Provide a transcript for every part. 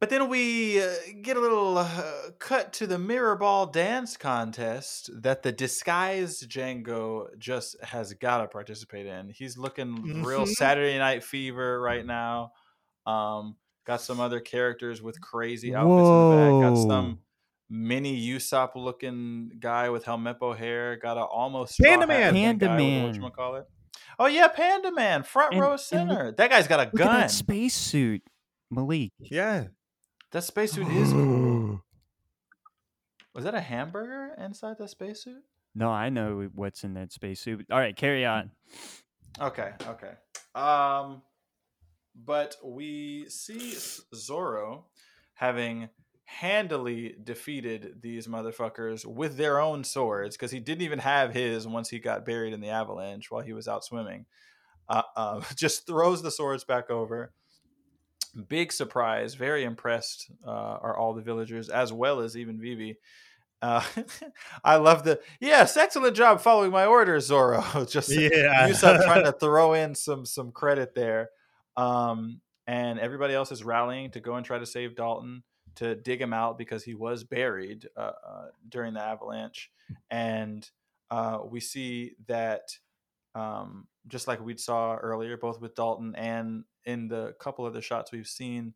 But then we uh, get a little uh, cut to the mirror ball dance contest that the disguised Django just has got to participate in. He's looking real Mhm. Saturday Night Fever right now. Um, got some other characters with crazy outfits in the back. Got some mini Usopp looking guy with Helmeppo hair. Got a almost Panda straw hat Man. looking Panda guy Man. With call it? Oh yeah, Panda Man, front And- row and look- center. that guy's got a Look at gun. that spacesuit, Malik. Yeah. That spacesuit is cool. Was that a hamburger inside that spacesuit? No, I know what's in that spacesuit. All right, carry on. Okay, okay. Um, but we see S- Zoro having handily defeated these motherfuckers with their own swords because he didn't even have his once he got buried in the avalanche while he was out swimming. Uh, uh, just throws the swords back over. Big surprise. Very impressed uh, are all the villagers as well as even Vivi. Uh, I love the yes, excellent job following my orders, Zoro. Just Yeah. Usopp trying to throw in some some credit there. Um, and everybody else is rallying to go and try to save Dalton to dig him out because he was buried uh, uh, during the avalanche. And uh, we see that um, just like we saw earlier, both with Dalton and in the couple of the shots we've seen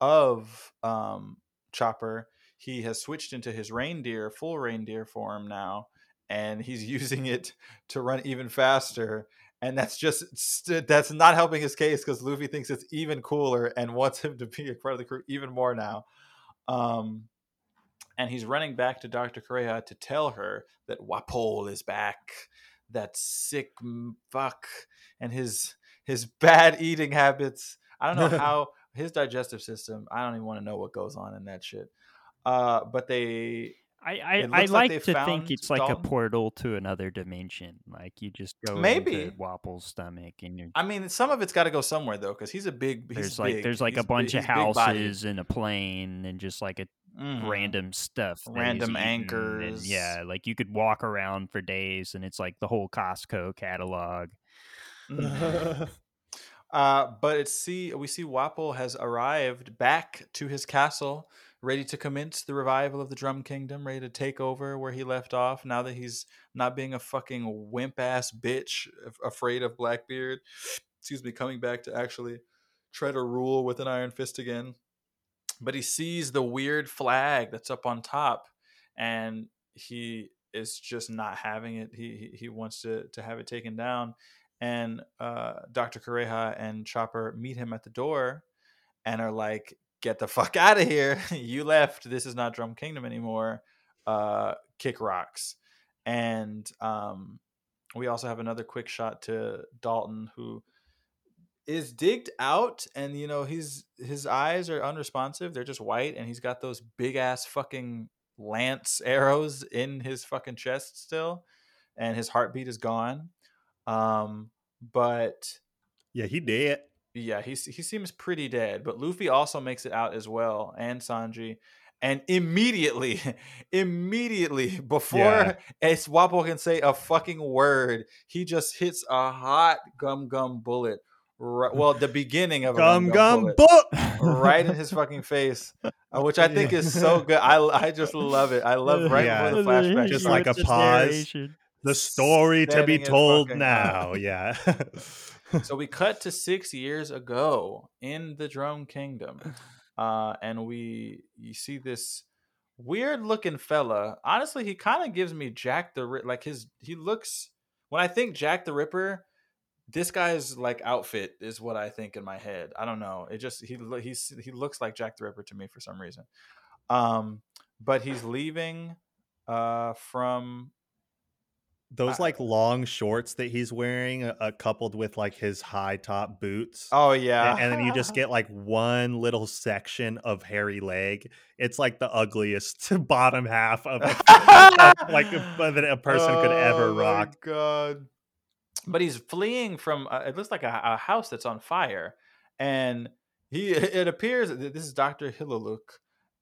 of um, Chopper, he has switched into his reindeer, full reindeer form now, and he's using it to run even faster. And that's just that's not helping his case because Luffy thinks it's even cooler and wants him to be a part of the crew even more now. Um, and he's running back to Dr. Kureha to tell her that Wapol is back. That sick fuck and his his bad eating habits. I don't know how his digestive system. I don't even want to know what goes on in that shit. Uh, but they I I, I like like to think it's like a portal to another dimension. Like you just go Maybe. into Wapol's stomach and you're I mean, some of it's got to go somewhere though, because he's a big. He's there's like there's like He's a bunch big- of houses and a plane and just like a Mhm. random stuff, Random eaten, and anchors. yeah, like you could walk around for days and it's like the whole Costco catalog. Uh, but it's see we see Wapol has arrived back to his castle, ready to commence the revival of the Drum Kingdom, ready to take over where he left off. Now that he's not being a fucking wimp ass bitch, afraid of Blackbeard. Excuse me, coming back to actually try to rule with an iron fist again. But he sees the weird flag that's up on top, and he is just not having it. He he, he wants to to have it taken down and uh, Dr. Kureha and Chopper meet him at the door and are like, "Get the fuck out of here! you left. This is not Drum Kingdom anymore. Uh, kick rocks." And um, we also have another quick shot to Dalton, who is digged out, and you know he's his eyes are unresponsive. They're just white, and he's got those big ass fucking lance arrows in his fucking chest still, and his heartbeat is gone. Um, but yeah, he did. yeah, he he seems pretty dead. But Luffy also makes it out as well, and Sanji. And immediately, immediately before Yeah. Ace Wapol can say a fucking word, he just hits a hot gum gum bullet. Right, well, the beginning of a Gum gum bullet book. right in his fucking face, uh, which I think is so good. I I just love it. I love right Yeah. before the flashback. Just like a pause. narration. The story to be told now. up. Yeah. so we cut to six years ago in the Drone Kingdom, uh, and we you see this weird looking fella. Honestly, he kind of gives me Jack the Rip. Like his he looks when I think Jack the Ripper. This guy's like outfit is what I think in my head. I don't know. It just he he's he looks like Jack the Ripper to me for some reason. Um, but he's leaving uh from Those like long shorts that he's wearing, uh, uh, coupled with like his high top boots. oh yeah, and then you just get like one little section of hairy leg. It's like the ugliest bottom half of a, like a, that a person could ever Oh my rock. God. But he's fleeing from. Uh, it looks like a, a house that's on fire, and he. It appears that this is Doctor Hiluluk,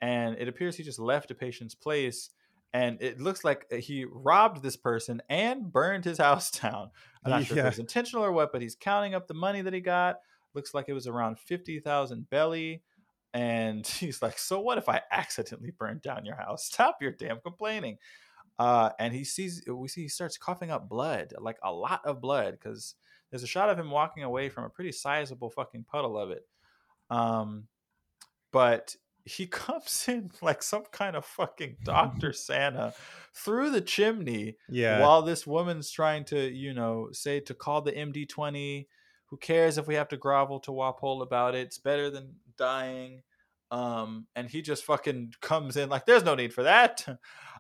and it appears he just left a patient's place, and it looks like uh, he robbed this person and burned his house down. I'm not sure if it was intentional or what, but he's counting up the money that he got. Looks like it was around fifty thousand belly, and he's like, "So what if I accidentally burned down your house? Stop your damn complaining." Uh, and he sees we see he starts coughing up blood, like a lot of blood, because there's a shot of him walking away from a pretty sizable fucking puddle of it. Um, but he comes in like some kind of fucking Dr. Santa through the chimney Yeah. while this woman's trying to, you know, say to call the MD20. Who cares if we have to grovel to Wapol about it? It's better than dying. Um, and he just fucking comes in like, there's no need for that.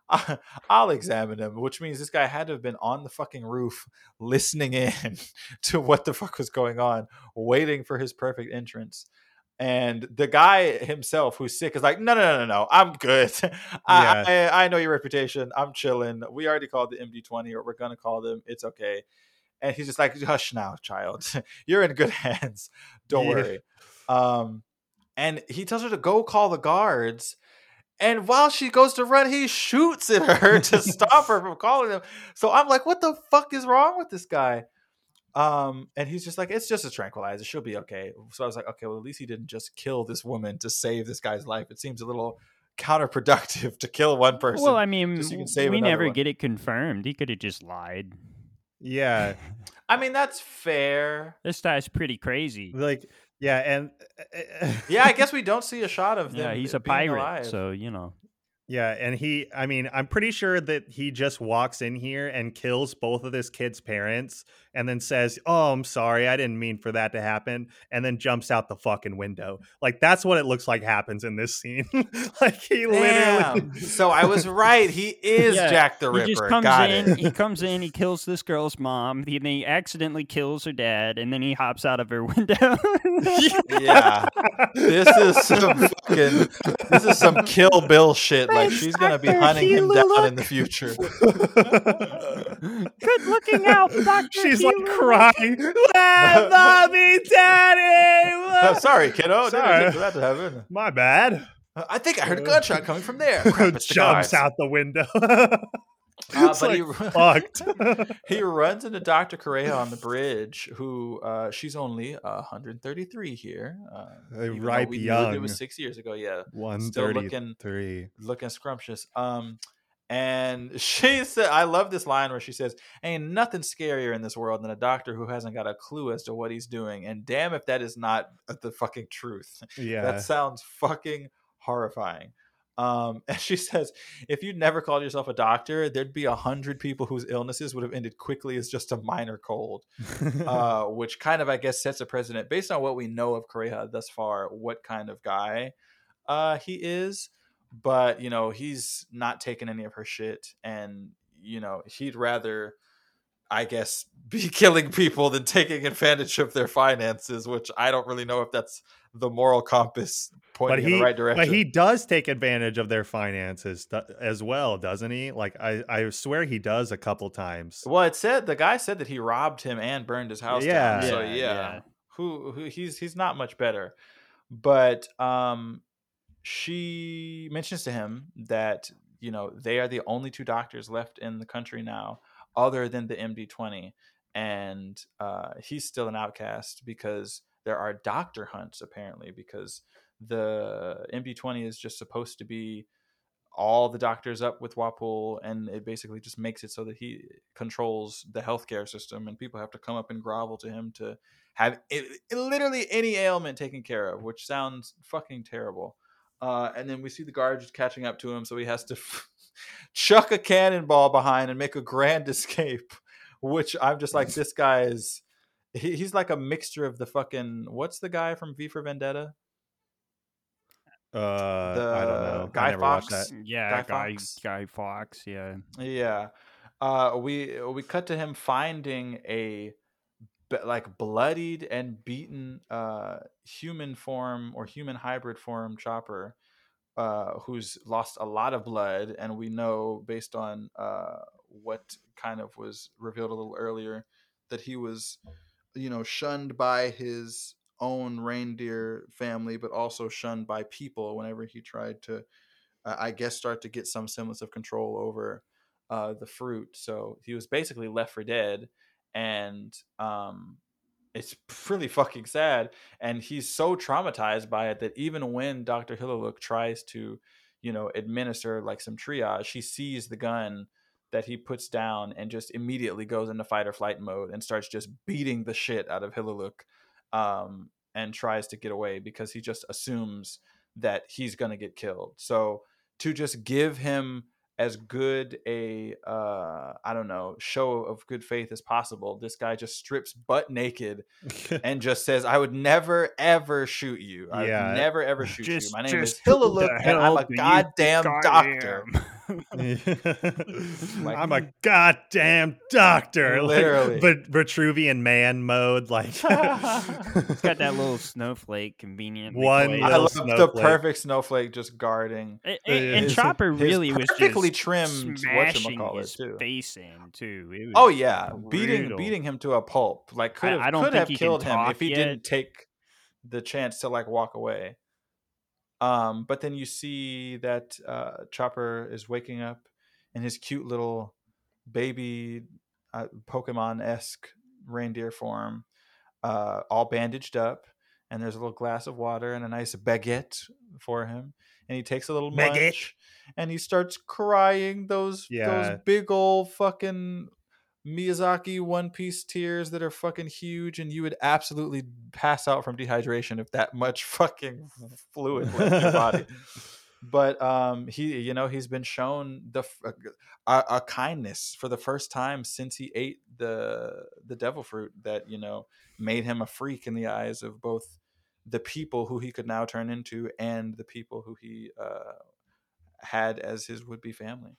I'll examine him, which means this guy had to have been on the fucking roof listening in to what the fuck was going on, waiting for his perfect entrance. And the guy himself, who's sick, is like, no, no, no, no, no, I'm good. I, I, I know your reputation. I'm chilling. We already called the MD20, or we're gonna call them. It's okay. And he's just like, hush now, child. You're in good hands. Don't Yeah. worry. Um, and he tells her to go call the guards. And while she goes to run, he shoots at her to stop her from calling them. So I'm like, what the fuck is wrong with this guy? Um, and he's just like, it's just a tranquilizer. She'll be okay. So I was like, okay, well, at least he didn't just kill this woman to save this guy's life. It seems a little counterproductive to kill one person. Well, I mean, so you can save we never one. get it confirmed. He could have just lied. yeah. I mean, that's fair. This guy's pretty crazy. Like yeah, and Yeah, I guess we don't see a shot of them. Yeah, he's a pirate, alive. so you know. Yeah, and he I mean, I'm pretty sure that he just walks in here and kills both of this kid's parents and then says, "Oh, I'm sorry. I didn't mean for that to happen." And then jumps out the fucking window. Like that's what it looks like happens in this scene. like he literally so I was right. He is Yeah, Jack the Ripper. He just comes Got in. it. He comes in. He kills this girl's mom. Then he accidentally kills her dad, and then he hops out of her window. yeah. This is some fucking. This is some Kill Bill shit. Like Thanks, she's gonna be hunting him He down in the future. Good looking out, Doctor. She's like crying. Let mommy, daddy. Oh, sorry, kiddo. Sorry. that to happen. My bad. I think I heard a gunshot coming from there. Crap, the Jumps guards. out the window. Uh, but like, he, fucked. he runs into Dr. Kureha on the bridge, who uh, she's only uh, 133 here. Uh, Uh, knew young. It was six years ago. Yeah, One Still looking- thirty-three. looking scrumptious. Um, and she said, "I love this line where she says, "Ain't nothing scarier in this world than a doctor who hasn't got a clue as to what he's doing." And damn, if that is not the fucking truth. Yeah. That sounds fucking horrifying. Um, and she says, if you'd never called yourself a doctor, there'd be a hundred people whose illnesses would have ended quickly as just a minor cold. Uh, which kind of, I guess, sets a precedent based on what we know of Kureha thus far, what kind of guy uh, he is. But you know, he's not taking any of her shit, and you know, he'd rather. I guess be killing people than taking advantage of their finances, which I don't really know if that's the moral compass pointing but in he, the right direction. but he does take advantage of their finances th- as well, doesn't he? Like I, I swear he does a couple times. well, it said the guy said that he robbed him and burned his house Yeah. down. So Yeah, yeah, yeah. who who he's he's not much better. But um, she mentions to him that you know they are the only two doctors left in the country now, other than the MD twenty, and uh, he's still an outcast because there are doctor hunts apparently because the MD twenty is just supposed to be all the doctors up with Wapol, and it basically just makes it so that he controls the healthcare system, and people have to come up and grovel to him to have it, literally any ailment taken care of, which sounds fucking terrible. Uh, and then we see the guards catching up to him, so he has to chuck a cannonball behind and make a grand escape. Which I'm just like, this guy is. He, he's like a mixture of the fucking. What's the guy from V for Vendetta? Uh, I don't know. Guy I never watched that. Yeah, Guy Guy Fawkes? Guy Fox. Yeah. Yeah. Uh, we we cut to him finding a b- like bloodied and beaten uh, human form or human hybrid form chopper uh, who's lost a lot of blood, and we know based on uh, what kind of was revealed a little earlier that he was, you know, shunned by his own reindeer family, but also shunned by people whenever he tried to, uh, I guess, start to get some semblance of control over uh, the fruit. So he was basically left for dead, and um, it's really fucking sad and he's so traumatized by it that even when dr Hiluluk tries to you know administer like some triage he sees the gun that he puts down and just immediately goes into fight or flight mode and starts just beating the shit out of Hiluluk um, and tries to get away because he just assumes that he's going to get killed. So to just give him as good a uh i don't know show of good faith as possible this guy just strips butt naked and just says i would never ever shoot you. I Yeah. would never ever shoot Just- you my name is just who the Hiluluk and i'm a goddamn doctor goddamn. I'm a hmm. goddamn doctor. Like, Literally. but Vitruvian man mode, like It's got that little snowflake convenient. One i little love the perfect snowflake just guarding And, and his- Chopper really was perfectly just trimmed smashing whatchamacallit, his too. face in too. It oh, was oh yeah beating brutal. beating him to a pulp like could have I don't could think have he killed him talk if he yet. didn't take the chance to like walk away um but then you see that uh chopper is waking up in his cute little baby uh, pokemon-esque reindeer form uh all bandaged up and there's a little glass of water and a nice baguette for him and he takes a little Baguette. munch and he starts crying those Yeah. those big old fucking Miyazaki One Piece tears that are fucking huge, and you would absolutely pass out from dehydration if that much fucking fluid left your body. But um, he, you know, he's been shown the a kindness for the first time since he ate the the devil fruit that you know made him a freak in the eyes of both the people who he could now turn into and the people who he uh, had as his would be family.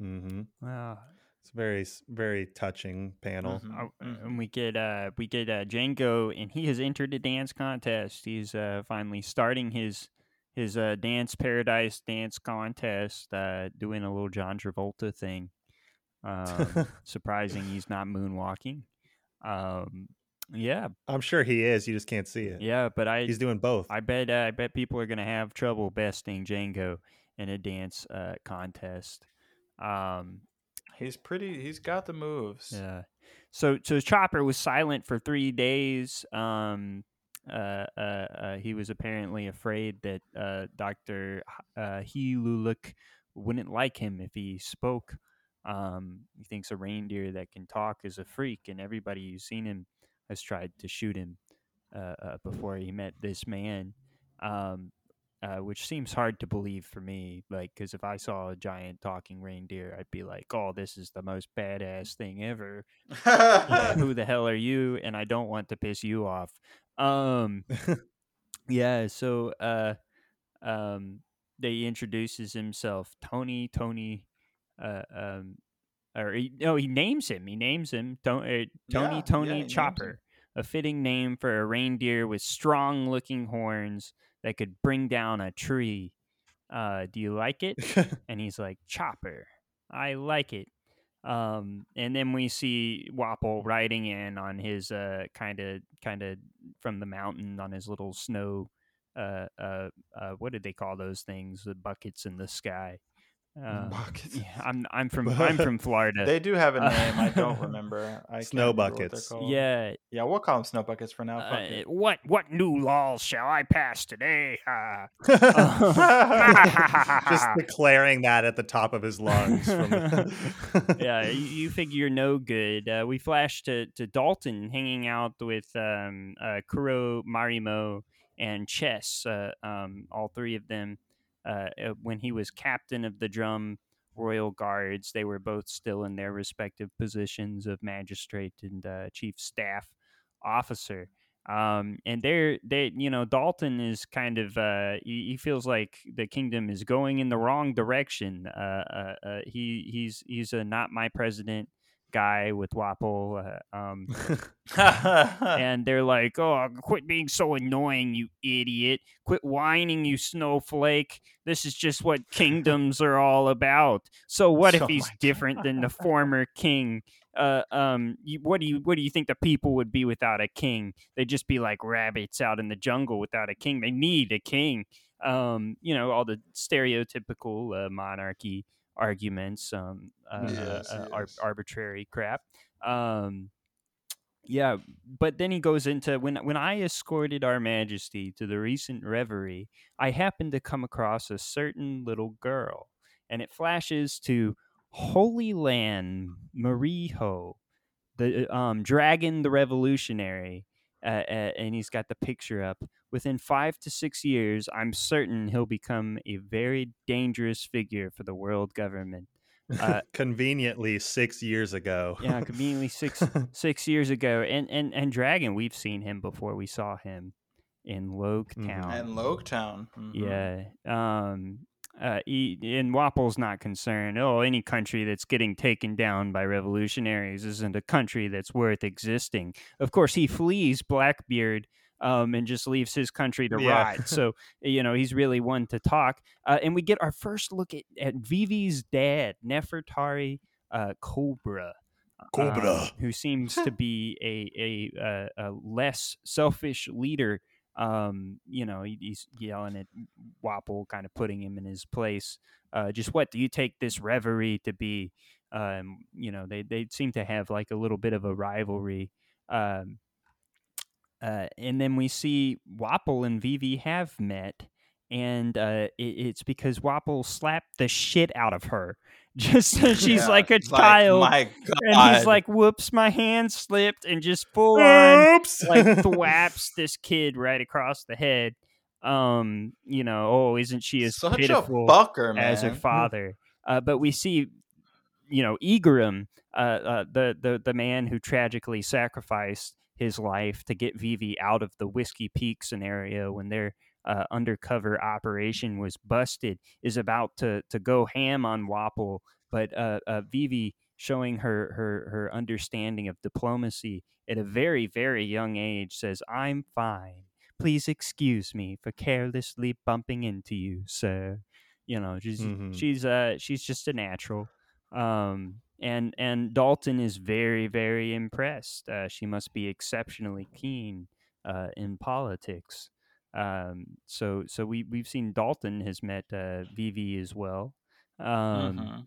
Mm-hmm. Wow. It's a very, very touching panel. Mhm, Uh, mhm. And we get uh we get uh Django and he has entered a dance contest. He's uh finally starting his his uh dance paradise dance contest, uh doing a little John Travolta thing. Um surprising he's not moonwalking. Um yeah, I'm sure he is. You just can't see it. yeah, but I He's doing both. I bet uh, I bet people are gonna have trouble besting Django in a dance uh contest. Um He's pretty. He's got the moves. Yeah. So so Chopper was silent for three days. Um, uh, uh, uh, he was apparently afraid that uh, Doctor uh, Hiluluk wouldn't like him if he spoke. Um, he thinks a reindeer that can talk is a freak, and everybody who's seen him has tried to shoot him uh, uh, before he met this man. Um, uh, which seems hard to believe for me, like because if I saw a giant talking reindeer, I'd be like, "Oh, this is the most badass thing ever." Yeah, who the hell are you? And I don't want to piss you off. Um, yeah. So, uh, um, they introduces himself, Tony. Tony, uh, um, or he, no, he names him. He names him to- uh, Tony. Yeah, yeah, Tony names Chopper. A fitting name for a reindeer with strong-looking horns that could bring down a tree. Uh, do you like it? and he's like chopper i like it um and then we see wapol riding in on his uh kind of kind of from the mountain on his little snow uh uh, uh what did they call those things the buckets in the sky uh, Buckets. yeah, i'm i'm from i'm from florida They do have a Uh, name. I don't remember. I Snow remember what they're buckets. yeah yeah. We'll call them snow buckets for now. uh, it. what what new laws shall i pass today uh, just declaring that at the top of his lungs. From yeah, you, you figure you're no good. Uh, we flash to, to Dalton hanging out with um, uh, Kuro, Marimo, and Chess. Uh, um, all three of them. Uh, uh, when he was captain of the Drum Royal Guards, they were both still in their respective positions of magistrate and uh, chief staff officer. Um, and they're they you know Dalton is kind of uh, he, he feels like the kingdom is going in the wrong direction. Uh, uh, uh, he he's he's a not my president guy with Wapol. Uh, um, and they're like, "Oh, quit being so annoying, you idiot! Quit whining, you snowflake! This is just what kingdoms are all about. So what if Oh he's God. different than the former king? Uh, um, you, what do you what do you think the people would be without a king? They'd just be like rabbits out in the jungle without a king. They need a king. Um, you know, all the stereotypical uh, monarchy arguments, um, uh, Yes, uh, uh, ar- arbitrary crap." Um, yeah, but then he goes into when when I escorted our Majesty to the recent reverie, I happened to come across a certain little girl, and it flashes to Holy Land Mary Geoise, the um, dragon, the revolutionary, uh, uh, and he's got the picture up. Within five to six years, I'm certain he'll become a very dangerous figure for the world government. Uh, conveniently six years ago. yeah, conveniently six six years ago. And and and Dragon, we've seen him before. We saw him in Logue Mhm. Town. And Loguetown. Mhm. Yeah. Um. Uh. He, and Wapol's not concerned. Oh, any country that's getting taken down by revolutionaries isn't a country that's worth existing. Of course, he flees Blackbeard. Um, and just leaves his country to Yeah. rot. So you know he's really one to talk. Uh, and we get our first look at, at Vivi's dad, Nefertari uh, Cobra, um, who seems to be a a, uh, a less selfish leader. Um, you know, he's yelling at Wapol, kind of putting him in his place. Uh, just what do you take this reverie to be? Um, you know, they they seem to have like a little bit of a rivalry. Um, uh, and then we see Wapol and Vivi have met, and uh, it, it's because Wapol slapped the shit out of her, just she's Yeah, like a child. my God. and he's like, "Whoops, my hand slipped," and just full on like thwaps this kid right across the head. Um, you know, oh, isn't she as such pitiful a fucker, man. as her father? Uh, but we see, you know, Igaram, uh, uh, the the the man who tragically sacrificed his life to get Vivi out of the Whiskey Peak scenario when their uh, undercover operation was busted, is about to to go ham on Wapol. But uh, uh, Vivi, showing her her her understanding of diplomacy at a very very young age, says, "I'm fine." Please excuse me for carelessly bumping into you, sir. You know, she's Mhm. she's uh she's just a natural. Um and and Dalton is very very impressed. Uh, she must be exceptionally keen uh, in politics. Um, so so we we've seen Dalton has met uh, Vivi as well. Um, Mhm.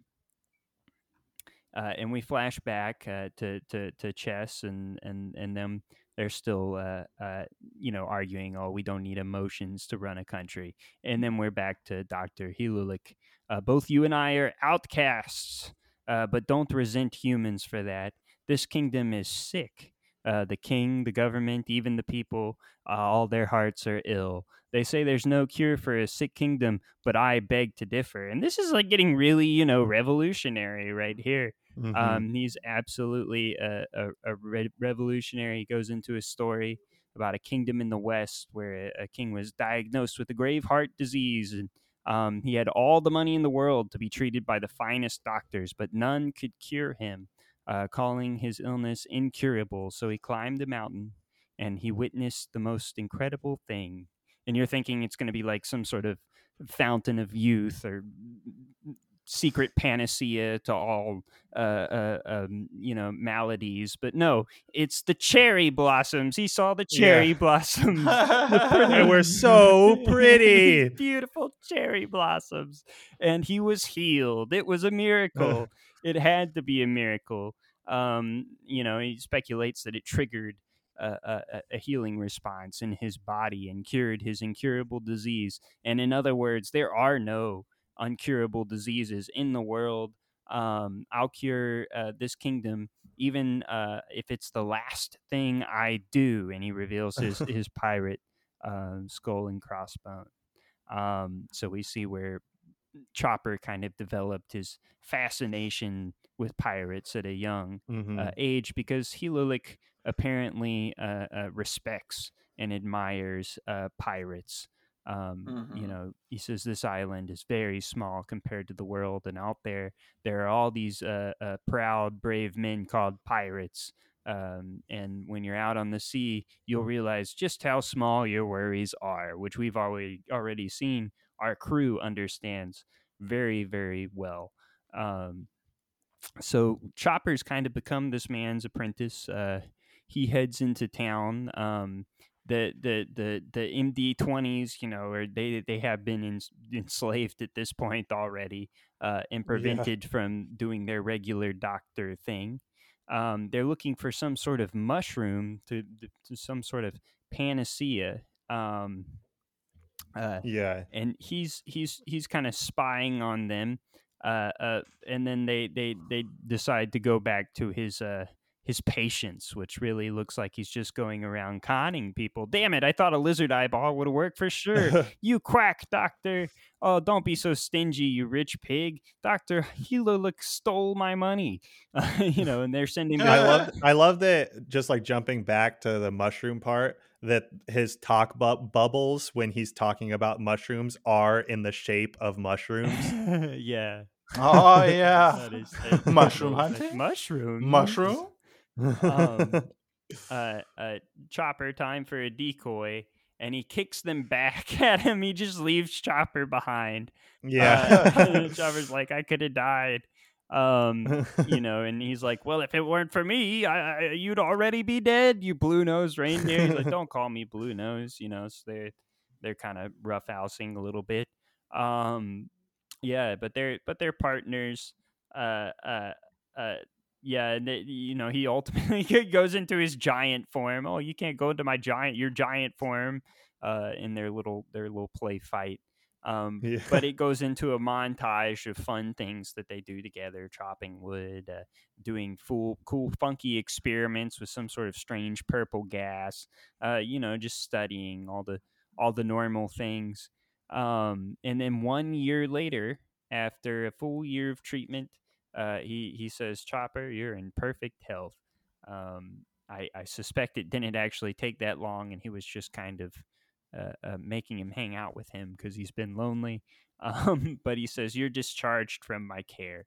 uh, and we flash back uh, to, to to Chess and and and them. They're still, uh, uh, you know, arguing. Oh, we don't need emotions to run a country. And then we're back to Doctor Hiluluk. Uh, both you and I are outcasts, uh, but don't resent humans for that. This kingdom is sick. Uh, the king, the government, even the people, uh, all their hearts are ill. They say there's no cure for a sick kingdom, but I beg to differ. And this is like getting really, you know, revolutionary right here. Mhm. Um, he's absolutely a, a, a re- revolutionary. He goes into a story about a kingdom in the West where a, a king was diagnosed with a grave heart disease. And um, he had all the money in the world to be treated by the finest doctors, but none could cure him, uh, calling his illness incurable. So he climbed the mountain and he witnessed the most incredible thing. And you're thinking it's going to be like some sort of fountain of youth or secret panacea to all uh, uh, um, you know maladies but no it's the cherry blossoms. He saw the cherry Yeah. blossoms They were so pretty. beautiful cherry blossoms. And he was healed. It was a miracle. It had to be a miracle. Um, you know he speculates that it triggered a, a- a healing response in his body and cured his incurable disease. And in other words there are no uncurable diseases in the world. Um, I'll cure uh, this kingdom, even uh, if it's the last thing I do. And he reveals his his pirate um, skull and crossbone. Um, so we see where Chopper kind of developed his fascination with pirates at a young Mhm. uh, age because Hiluluk apparently uh, uh, respects and admires uh, pirates. Um, You Mhm. know, he says this island is very small compared to the world, and out there there are all these uh, uh, proud, brave men called pirates. Um, and when you're out on the sea, you'll realize just how small your worries are, which we've already already seen. Our crew understands very, very well. Um, so Chopper's kind of become this man's apprentice. Uh, he heads into town. Um, the the the the MD twenties, you know, or they they have been ens enslaved at this point already, uh, and prevented from doing their regular doctor thing. Um, they're looking for some sort of mushroom to, to some sort of panacea. Um, uh, Yeah. and he's he's he's kind of spying on them uh, uh, and then they, they they decide to go back to his uh, his patience, which really looks like he's just going around conning people damn it i thought a lizard eyeball would work for sure you quack doctor oh don't be so stingy you rich pig dr Hiluluk stole my money you know and they're sending I love I love that just like jumping back to the mushroom part that his talk bu- bubbles when he's talking about mushrooms are in the shape of mushrooms. yeah Oh yeah. that is that- Mushroom mush- hunting? mushroom Mushroom? Um, uh, uh, Chopper time for a decoy, and he kicks them back at him. He just leaves Chopper behind. yeah. Uh, Chopper's like, I could have died. Um, you know, and he's like, "Well, if it weren't for me, I, I you'd already be dead, you blue nosed reindeer." He's like, "Don't call me blue nose," you know. So they're they're kind of roughhousing a little bit. Um, yeah, but they're but they're partners. Uh, uh, uh, yeah, and they, you know, he ultimately goes into his giant form. Oh, you can't go into my giant, your giant form. Uh, in their little their little play fight. Um, Yeah. but it goes into a montage of fun things that they do together chopping wood uh, doing full cool funky experiments with some sort of strange purple gas uh, you know just studying all the all the normal things um, and then one year later after a full year of treatment uh, he, he says chopper you're in perfect health um, I, I suspect it didn't actually take that long and he was just kind of uh, uh, making him hang out with him because he's been lonely. Um, but he says, You're discharged from my care.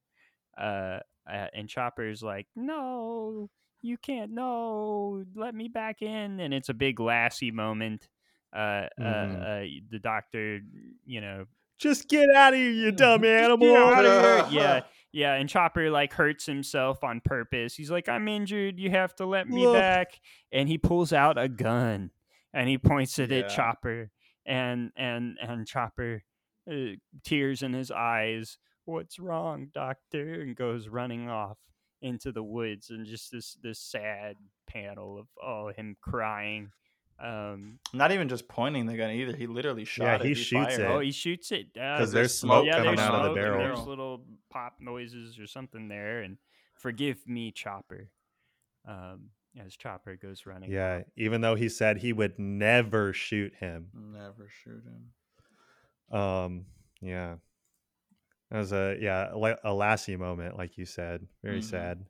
Uh, uh, and Chopper's like, No, you can't. No, let me back in. And it's a big Lassie moment. Uh, Mhm. uh, uh, the doctor, you know, Just get out of here, you dumb animal. get outta here." yeah, yeah. And Chopper like hurts himself on purpose. He's like, I'm injured. You have to let me back. And he pulls out a gun and he points it Yeah. at Chopper. And and and Chopper, uh, tears in his eyes. What's wrong, Doctor? And goes running off into the woods. And just this this sad panel of oh him crying. Um, Not even just pointing the gun either. He literally shot Yeah, it. he shoots fired it. Oh, he shoots it uh, 'Cause there's there's smoke yeah, coming there's out of the barrel. There's little pop noises or something there, and forgive me, Chopper. Um, as Chopper goes running. Yeah, even though he said he would never shoot him. Never shoot him. Um, yeah. That was a yeah, a la- Lassie moment, like you said. Very Mhm. sad.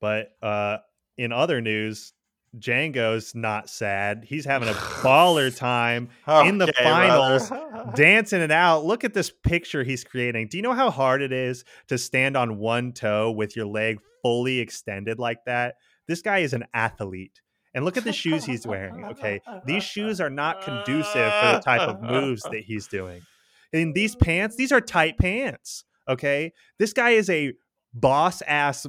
But uh in other news, Django's not sad. He's having a baller time In the finals, dancing it out. Look at this picture he's creating. Do you know how hard it is to stand on one toe with your leg fully extended like that? This guy is an athlete. And look at the shoes he's wearing. Okay. These shoes are not conducive for the type of moves that he's doing. In these pants, these are tight pants. Okay. This guy is a boss ass,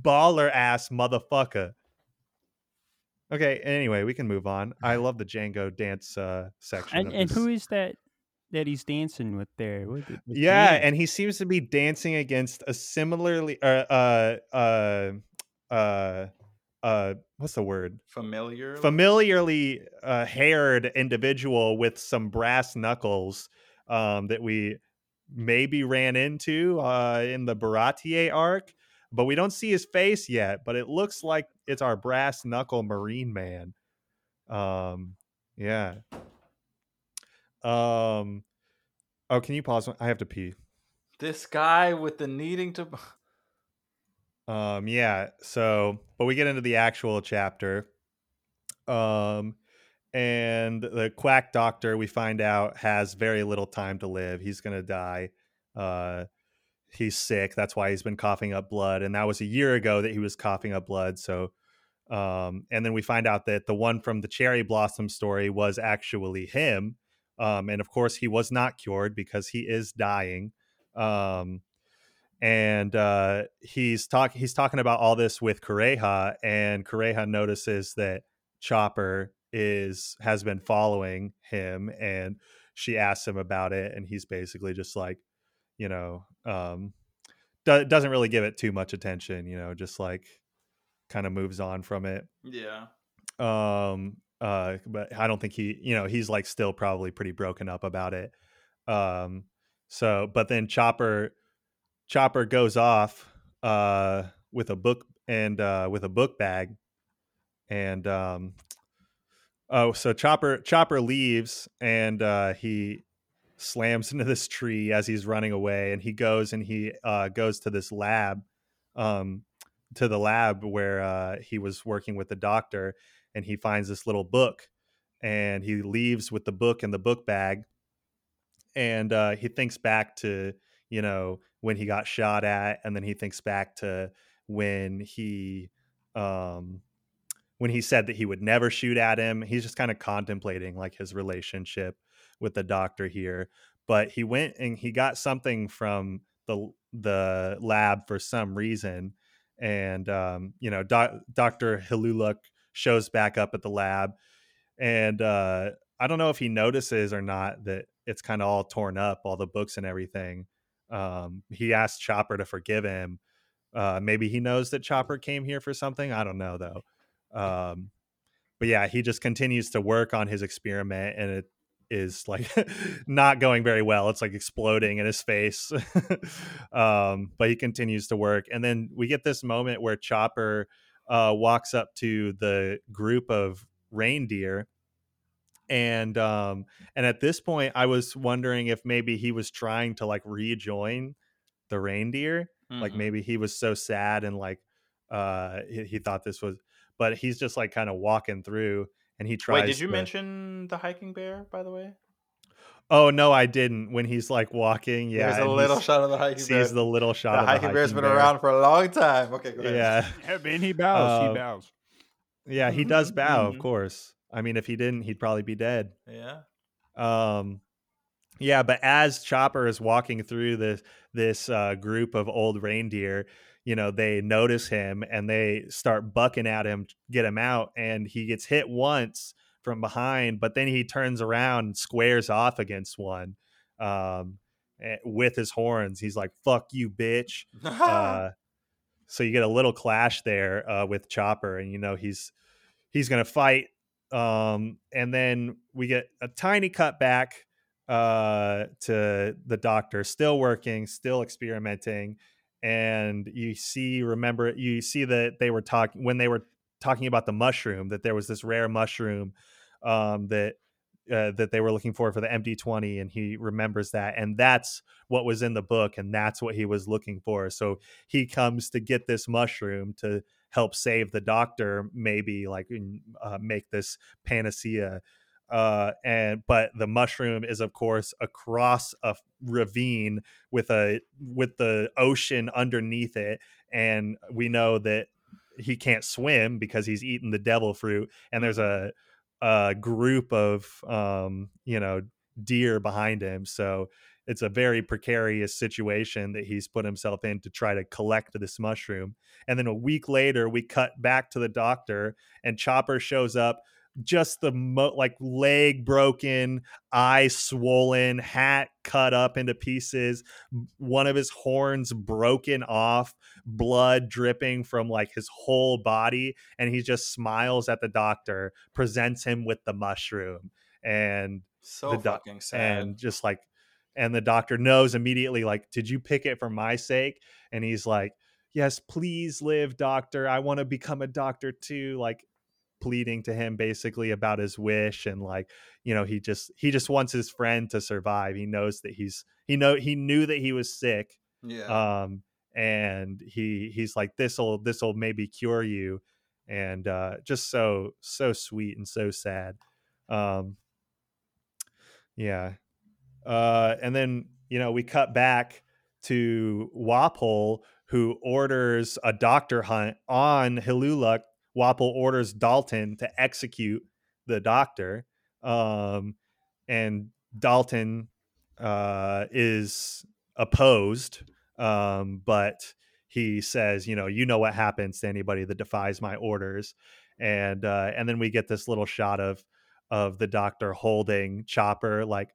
baller ass motherfucker. Okay. Anyway, we can move on. I love the Django dance uh, section. And and who is that that he's dancing with there? What the- the Yeah, name? and he seems to be dancing against a similarly uh uh uh uh uh what's the word? Familiar. Familiarly uh, haired individual with some brass knuckles um that we maybe ran into uh in the Baratie arc, but we don't see his face yet, but it looks like it's our brass knuckle marine man. Um yeah. Um Oh, can you pause? I have to pee. This guy with the needing to. Um, yeah. So, but we get into the actual chapter. Um, and the quack doctor we find out has very little time to live. He's gonna die. Uh, he's sick. That's why he's been coughing up blood. And that was a year ago that he was coughing up blood. So, um, and then we find out that the one from the cherry blossom story was actually him. Um, and of course, he was not cured because he is dying. Um, and uh, he's talking he's talking about all this with Kureha, and Kureha notices that Chopper is has been following him, and she asks him about it, and he's basically just like, you know, um, do, doesn't really give it too much attention. You know, just like kind of moves on from it. Yeah. Um. Uh. But I don't think he. You know, he's like still probably pretty broken up about it. Um. So, but then Chopper, Chopper goes off. Uh. With a book and uh with a book bag, and um. Oh, so Chopper Chopper leaves and uh, he slams into this tree as he's running away, and he goes and he uh, goes to this lab, um, to the lab where uh, he was working with the doctor, and he finds this little book, and he leaves with the book in the book bag, and uh, he thinks back to you know when he got shot at, and then he thinks back to when he um when he said that he would never shoot at him. He's just kind of contemplating like his relationship with the doctor here but he went and he got something from the the lab for some reason and um, you know doc, dr hiluluk shows back up at the lab and uh, i don't know if he notices or not that it's kind of all torn up all the books and everything um, he asked chopper to forgive him uh, maybe he knows that chopper came here for something i don't know though um, but yeah, he just continues to work on his experiment, and it is like not going very well. It's like exploding in his face. um, but he continues to work, and then we get this moment where Chopper uh, walks up to the group of reindeer. And um and at this point I was wondering if maybe he was trying to like rejoin the reindeer mm-hmm. like maybe he was so sad and like uh he, he thought this was but he's just like kind of walking through and he tries. Wait, did you to... mention the hiking bear, by the way? Oh no, I didn't. When he's like walking, yeah, there's a little shot of the hiking sees bear. Sees the little shot. The of hiking, the hiking bear's been bear. around for a long time. Okay, go ahead. Yeah, I mean, he bows. Uh, he bows. Yeah, he does bow. Of course. I mean, if he didn't, he'd probably be dead. Yeah. Um. Yeah, but as Chopper is walking through this this uh, group of old reindeer, you know they notice him and they start bucking at him get him out and he gets hit once from behind but then he turns around and squares off against one um, eh, with his horns. He's like fuck you bitch. Uh, so you get a little clash there uh, with chopper and you know he's he's gonna fight um, and then we get a tiny cut back uh, to the doctor. Still working still experimenting and you see remember you see that they were talking when they were talking about the mushroom that there was this rare mushroom um, that uh, that they were looking for for the MD20 and he remembers that and that's what was in the book and that's what he was looking for. So he comes to get this mushroom to help save the doctor maybe like uh, make this panacea uh, and but the mushroom is of course across a ravine with a with the ocean underneath it and we know that he can't swim because he's eaten the devil fruit and there's a a group of um you know deer behind him so it's a very precarious situation that he's put himself in to try to collect this mushroom and then a week later we cut back to the doctor and chopper shows up just the mo- like leg broken, eye swollen, hat cut up into pieces, one of his horns broken off, blood dripping from like his whole body, and he just smiles at the doctor, presents him with the mushroom, and so the fucking sad, and just like, and the doctor knows immediately, like, did you pick it for my sake? And he's like. Yes, please live, doctor. I want to become a doctor too. Like, pleading to him basically about his wish and like you know he just he just wants his friend to survive. He knows that he's he know he knew that he was sick yeah. um and he he's like this'll this'll maybe cure you and uh just so so sweet and so sad um yeah uh and then you know we cut back to Wapol who orders a doctor hunt on Hiluluk Wapol orders Dalton to execute the doctor. Um, and Dalton uh, is opposed, um, but he says, you know, you know what happens to anybody that defies my orders. And uh, and then we get this little shot of of the doctor holding Chopper like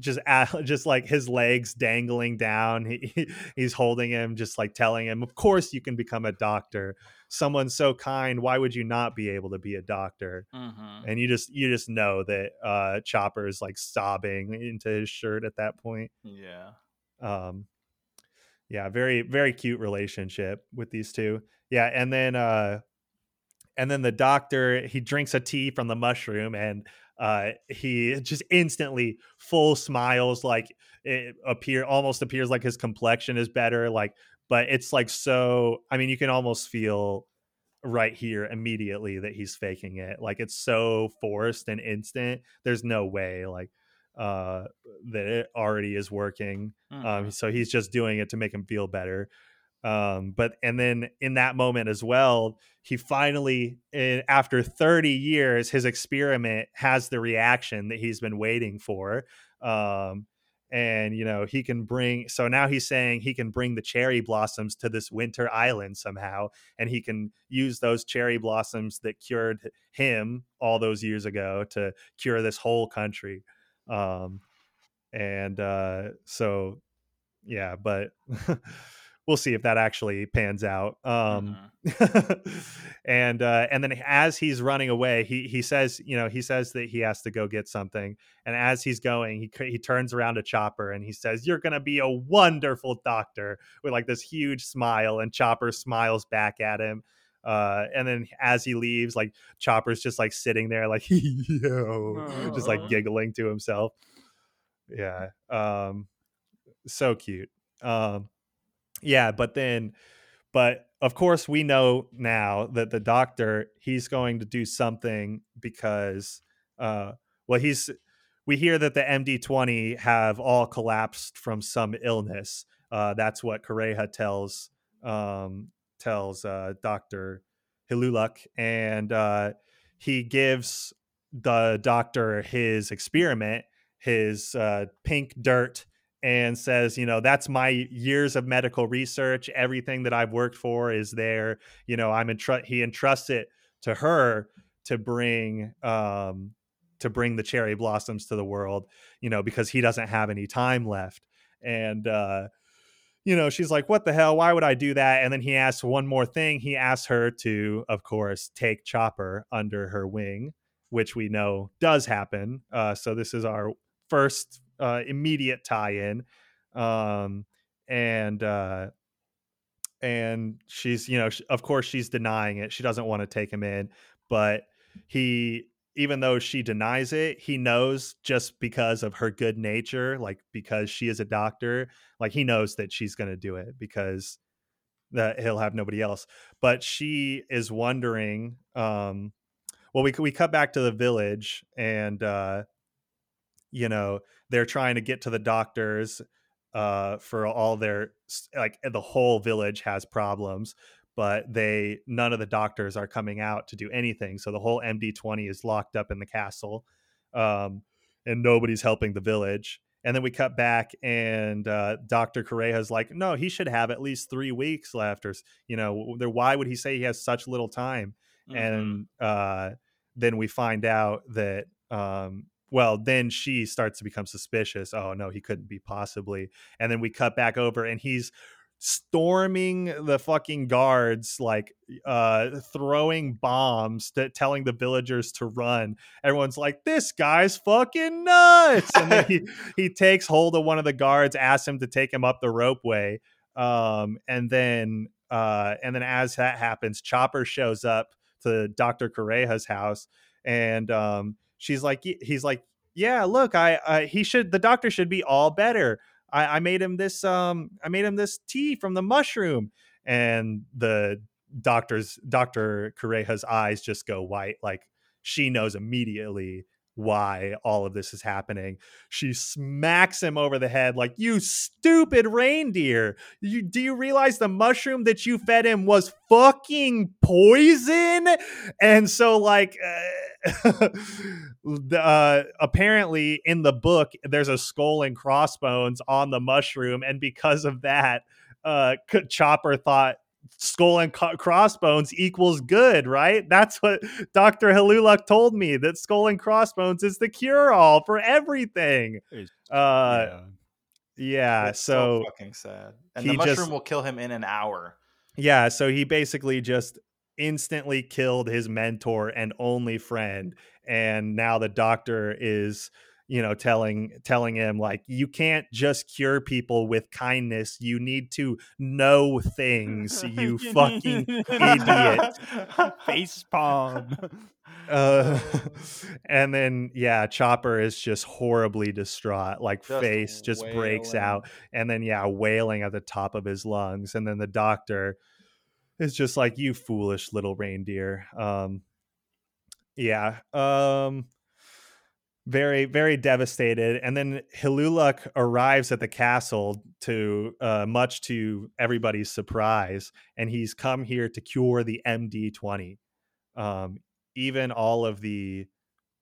just just like his legs dangling down. He, he's holding him, just like telling him, "Of course you can become a doctor. Someone so kind. Why would you not be able to be a doctor?" Mm-hmm. And you just you just know that uh, Chopper is like sobbing into his shirt at that point. Yeah. Um, yeah, very very cute relationship with these two. Yeah, and then uh, and then the doctor he drinks a tea from the mushroom and uh, he just instantly full smiles like it appear almost appears like his complexion is better like but it's like so i mean you can almost feel right here immediately that he's faking it like it's so forced and instant there's no way like uh that it already is working Mhm. um so he's just doing it to make him feel better um but and then in that moment as well he finally eh, after 30 years his experiment has the reaction that he's been waiting for um and you know he can bring so now he's saying he can bring the cherry blossoms to this winter island somehow and he can use those cherry blossoms that cured him all those years ago to cure this whole country. Um and uh so yeah but we'll see if that actually pans out um Mhm. and uh and then as he's running away he he says you know he says that he has to go get something and as he's going he he turns around to chopper and he says you're going to be a wonderful doctor with like this huge smile and chopper smiles back at him uh and then as he leaves like chopper's just like sitting there like yo just like giggling to himself yeah um so cute um yeah but then but of course we know now that the doctor he's going to do something because uh well he's we hear that the md20 have all collapsed from some illness uh that's what Kureha tells um tells uh dr hiluluk and uh he gives the doctor his experiment his uh pink dirt and says, you know, that's my years of medical research. Everything that I've worked for is there. You know, I'm entrust. he entrusts it to her to bring um to bring the cherry blossoms to the world, you know, because he doesn't have any time left. And uh you know, she's like, "What the hell? Why would I do that?" And then he asks one more thing. He asks her to, of course, take Chopper under her wing, which we know does happen. Uh, so this is our first uh, immediate tie-in, um, and uh, and she's, you know, of course, she's denying it. She doesn't want to take him in, but he, even though she denies it, he knows just because of her good nature, like because she is a doctor, like he knows that she's going to do it because that he'll have nobody else. But she is wondering. Um, well, we we cut back to the village, and uh, you know they're trying to get to the doctors uh, for all their like the whole village has problems. But they none of the doctors are coming out to do anything, so the whole MD twenty is locked up in the castle, um, and nobody's helping the village. And then we cut back, and uh, Doctor Kureha's like, "No, he should have at least three weeks left, or you know, there. Why would he say he has such little time?" Mhm. And uh, then we find out that, um, well, then she starts to become suspicious. Oh no, he couldn't be possibly. And then we cut back over, and he's storming the fucking guards like uh throwing bombs to telling the villagers to run everyone's like this guy's fucking nuts and then he he takes hold of one of the guards asks him to take him up the ropeway um and then uh and then as that happens chopper shows up to dr kureha's house and um she's like he's like yeah look i, I he should the doctor should be all better I, I made him this um I made him this tea from the mushroom and the doctor's Dr. Kureha's eyes just go white like she knows immediately why all of this is happening. She smacks him over the head like you stupid reindeer. You do you realize the mushroom that you fed him was fucking poison? And so like uh, uh, apparently in the book there's a skull and crossbones on the mushroom and because of that uh Chopper thought skull and co- crossbones equals good, right? That's what Dr. Hiluluk told me that skull and crossbones is the cure all for everything. Uh, yeah, It's so fucking sad. And he the mushroom just- will kill him in an hour. yeah, so he basically just instantly killed his mentor and only friend and now the doctor is you know telling telling him like you can't just cure people with kindness. You need to know things you fucking idiot. Face palm. uh, and then yeah chopper is just horribly distraught like Just face just breaks out and then yeah wailing at the top of his lungs and then the doctor is just like you foolish little reindeer. Um yeah um very very devastated. And then hiluluk arrives at the castle to uh much to everybody's surprise and he's come here to cure the md20 um even all of the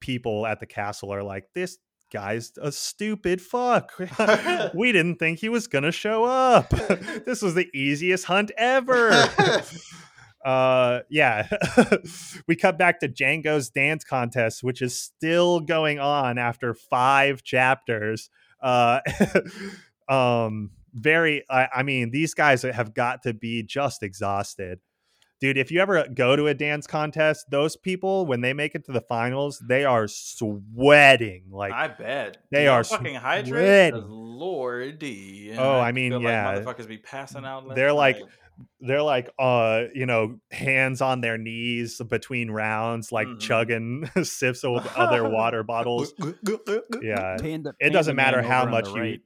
people at the castle are like this guy's a stupid fuck. We didn't think he was gonna show up. This was the easiest hunt ever uh yeah we cut back to django's dance contest which is still going on after five chapters uh um very I, I mean these guys have got to be just exhausted dude if you ever go to a dance contest those people when they make it to the finals they are sweating like I bet They Dude, are fucking hydrated. Lordy. Oh, I mean, yeah. Like motherfuckers be passing out. They're like-. They're like uh you know hands on their knees between rounds like Mhm. chugging sips of other water bottles yeah Panda, It doesn't Panda matter how much the you- right.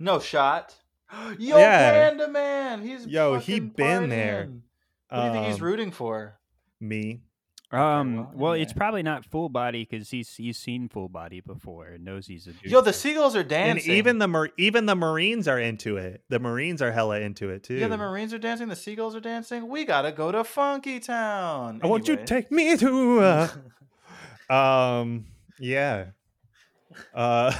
No shot. Yo, Yeah. Panda Man. He's Yo, he fucking been there. what Who do you think he's Um, rooting for? me Um, well, well, it's probably not full body because he's he's seen full body before and knows he's a. Yo, the seagulls are and dancing. even the Mar- even the marines are into it the marines are hella into it too yeah, the Marines are dancing. The seagulls are dancing. We gotta go to Funky Town. i want you to Anyway. take me to uh, um yeah uh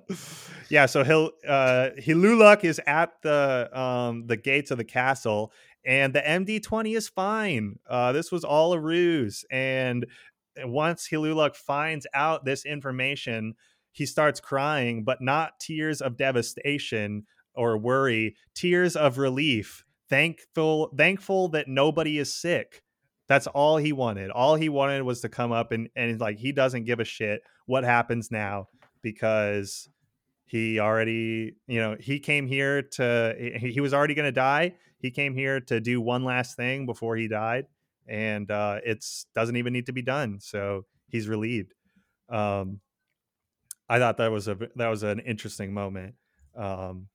yeah so he'll uh hiluluk is at the um the gates of the castle and the md20 is fine uh this was all a ruse and once hiluluk finds out this information he starts crying but not tears of devastation or worry tears of relief thankful thankful that nobody is sick that's all he wanted. All he wanted was to come up and and like he doesn't give a shit what happens now because he already, you know, he came here to he, was already going to die. He came here to do one last thing before he died and uh it's doesn't even need to be done. So he's relieved. Um I thought that was a that was an interesting moment. Um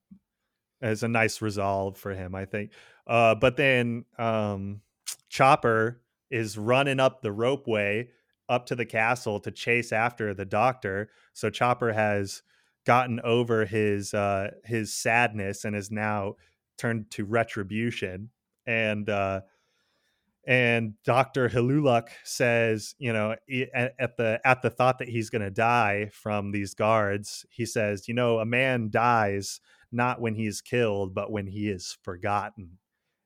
it's a nice resolve for him, I think. Uh but then um Chopper is running up the ropeway up to the castle to chase after the doctor. So Chopper has gotten over his uh his sadness and is now turned to retribution. And uh and Dr. Hiluluk says, you know, at, at the at the thought that he's going to die from these guards, he says, you know, a man dies not when he is killed, but when he is forgotten.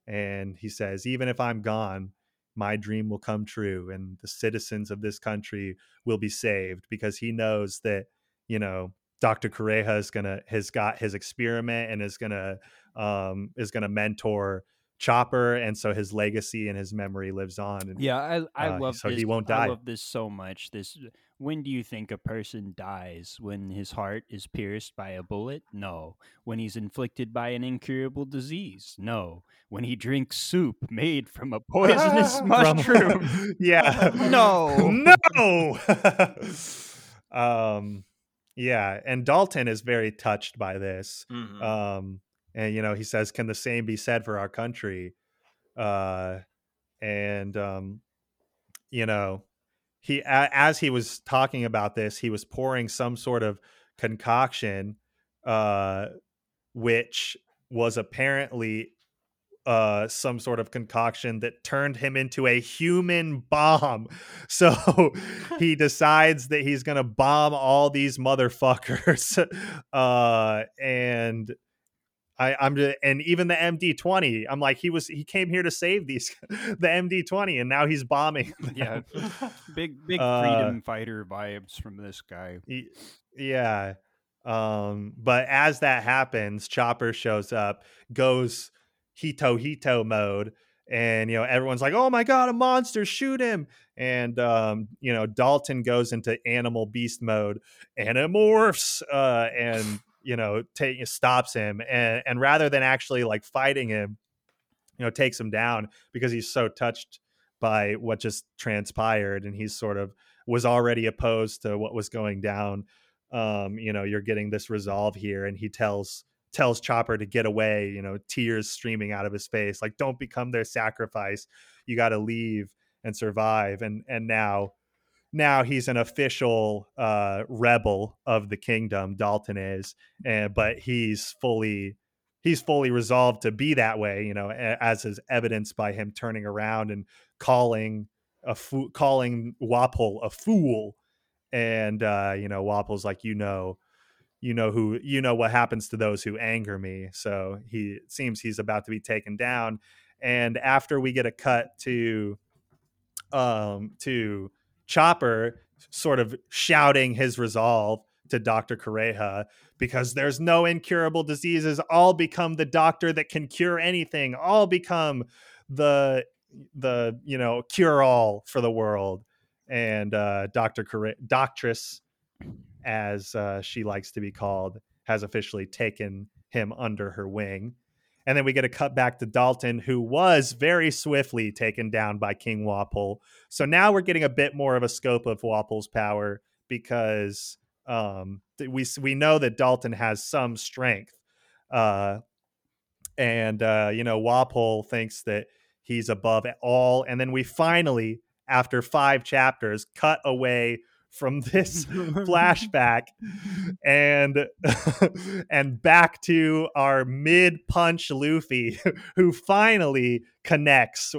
And he says, even if I'm gone, my dream will come true and the citizens of this country will be saved because he knows that, you know, Dr. Kureha is gonna has got his experiment and is gonna um is gonna mentor Chopper, and so his legacy and his memory lives on. And Yeah, I I Uh, love so this. he won't die. I love this so much. This when do you think a person dies? When his heart is pierced by a bullet? No. When he's inflicted by an incurable disease? No. When he drinks soup made from a poisonous mushroom? yeah. No. no. um, yeah, and Dalton is very touched by this. Mhm. Um, and you know, he says, "Can the same be said for our country?" Uh, and um, you know, he a- as he was talking about this, he was pouring some sort of concoction, uh, which was apparently uh some sort of concoction that turned him into a human bomb so he decides that he's gonna bomb all these motherfuckers uh and I, I'm just, and even the MD20. I'm like, he was he came here to save these the MD20, and now he's bombing. them. Yeah, big big Uh, freedom fighter vibes from this guy. Y- yeah. Um, but as that happens, Chopper shows up, goes Hito Hito mode, and you know, everyone's like, Oh my god, a monster, shoot him. And um, you know, Dalton goes into animal beast mode, animorphs, uh, and you know, take stops him and and rather than actually like fighting him, you know, takes him down because he's so touched by what just transpired and he's sort of was already opposed to what was going down um you know you're getting this resolve here and he tells tells chopper to get away you know tears streaming out of his face like don't become their sacrifice. You got to leave and survive. And and now now he's an official uh rebel of the kingdom dalton is and but he's fully he's fully resolved to be that way you know as is evidenced by him turning around and calling a fo- calling Wapol a fool. And uh you know Wapol's like you know you know who you know what happens to those who anger me so he seems he's about to be taken down and after we get a cut to um to Chopper sort of shouting his resolve to Dr. Kureha because there's no incurable diseases. I'll become the doctor that can cure anything. I'll become the the you know cure all for the world. And uh, Dr. Corre- Doctress, as uh, she likes to be called, has officially taken him under her wing. And then we get a cut back to Dalton, who was very swiftly taken down by King Wapol. So now we're getting a bit more of a scope of Wapol's power because um, we we know that Dalton has some strength, uh, and uh, you know Wapol thinks that he's above all. And then we finally, after five chapters, cut away from this flashback and and back to our mid punch Luffy who finally connects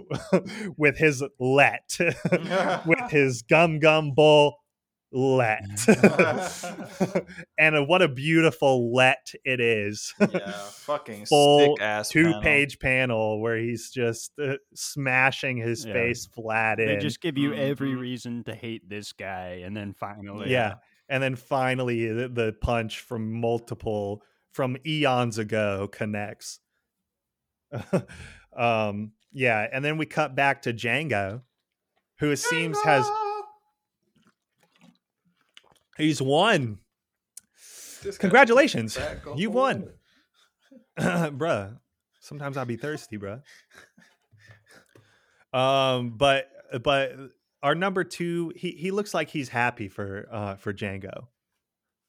with his let with his gum gum bull let and what a beautiful let it is yeah, fucking Full sick ass two page panel where he's just uh, smashing his Yeah. face flat in They just give you every Mhm. reason to hate this guy, and then finally, yeah. And then finally, the, the punch from multiple, from eons ago connects. um, yeah. And then we cut back to Django, who it seems has, he's won. Congratulations. You won. bruh. Sometimes I'll be thirsty, bruh. Um, but but our number two, he he looks like he's happy for uh for Django.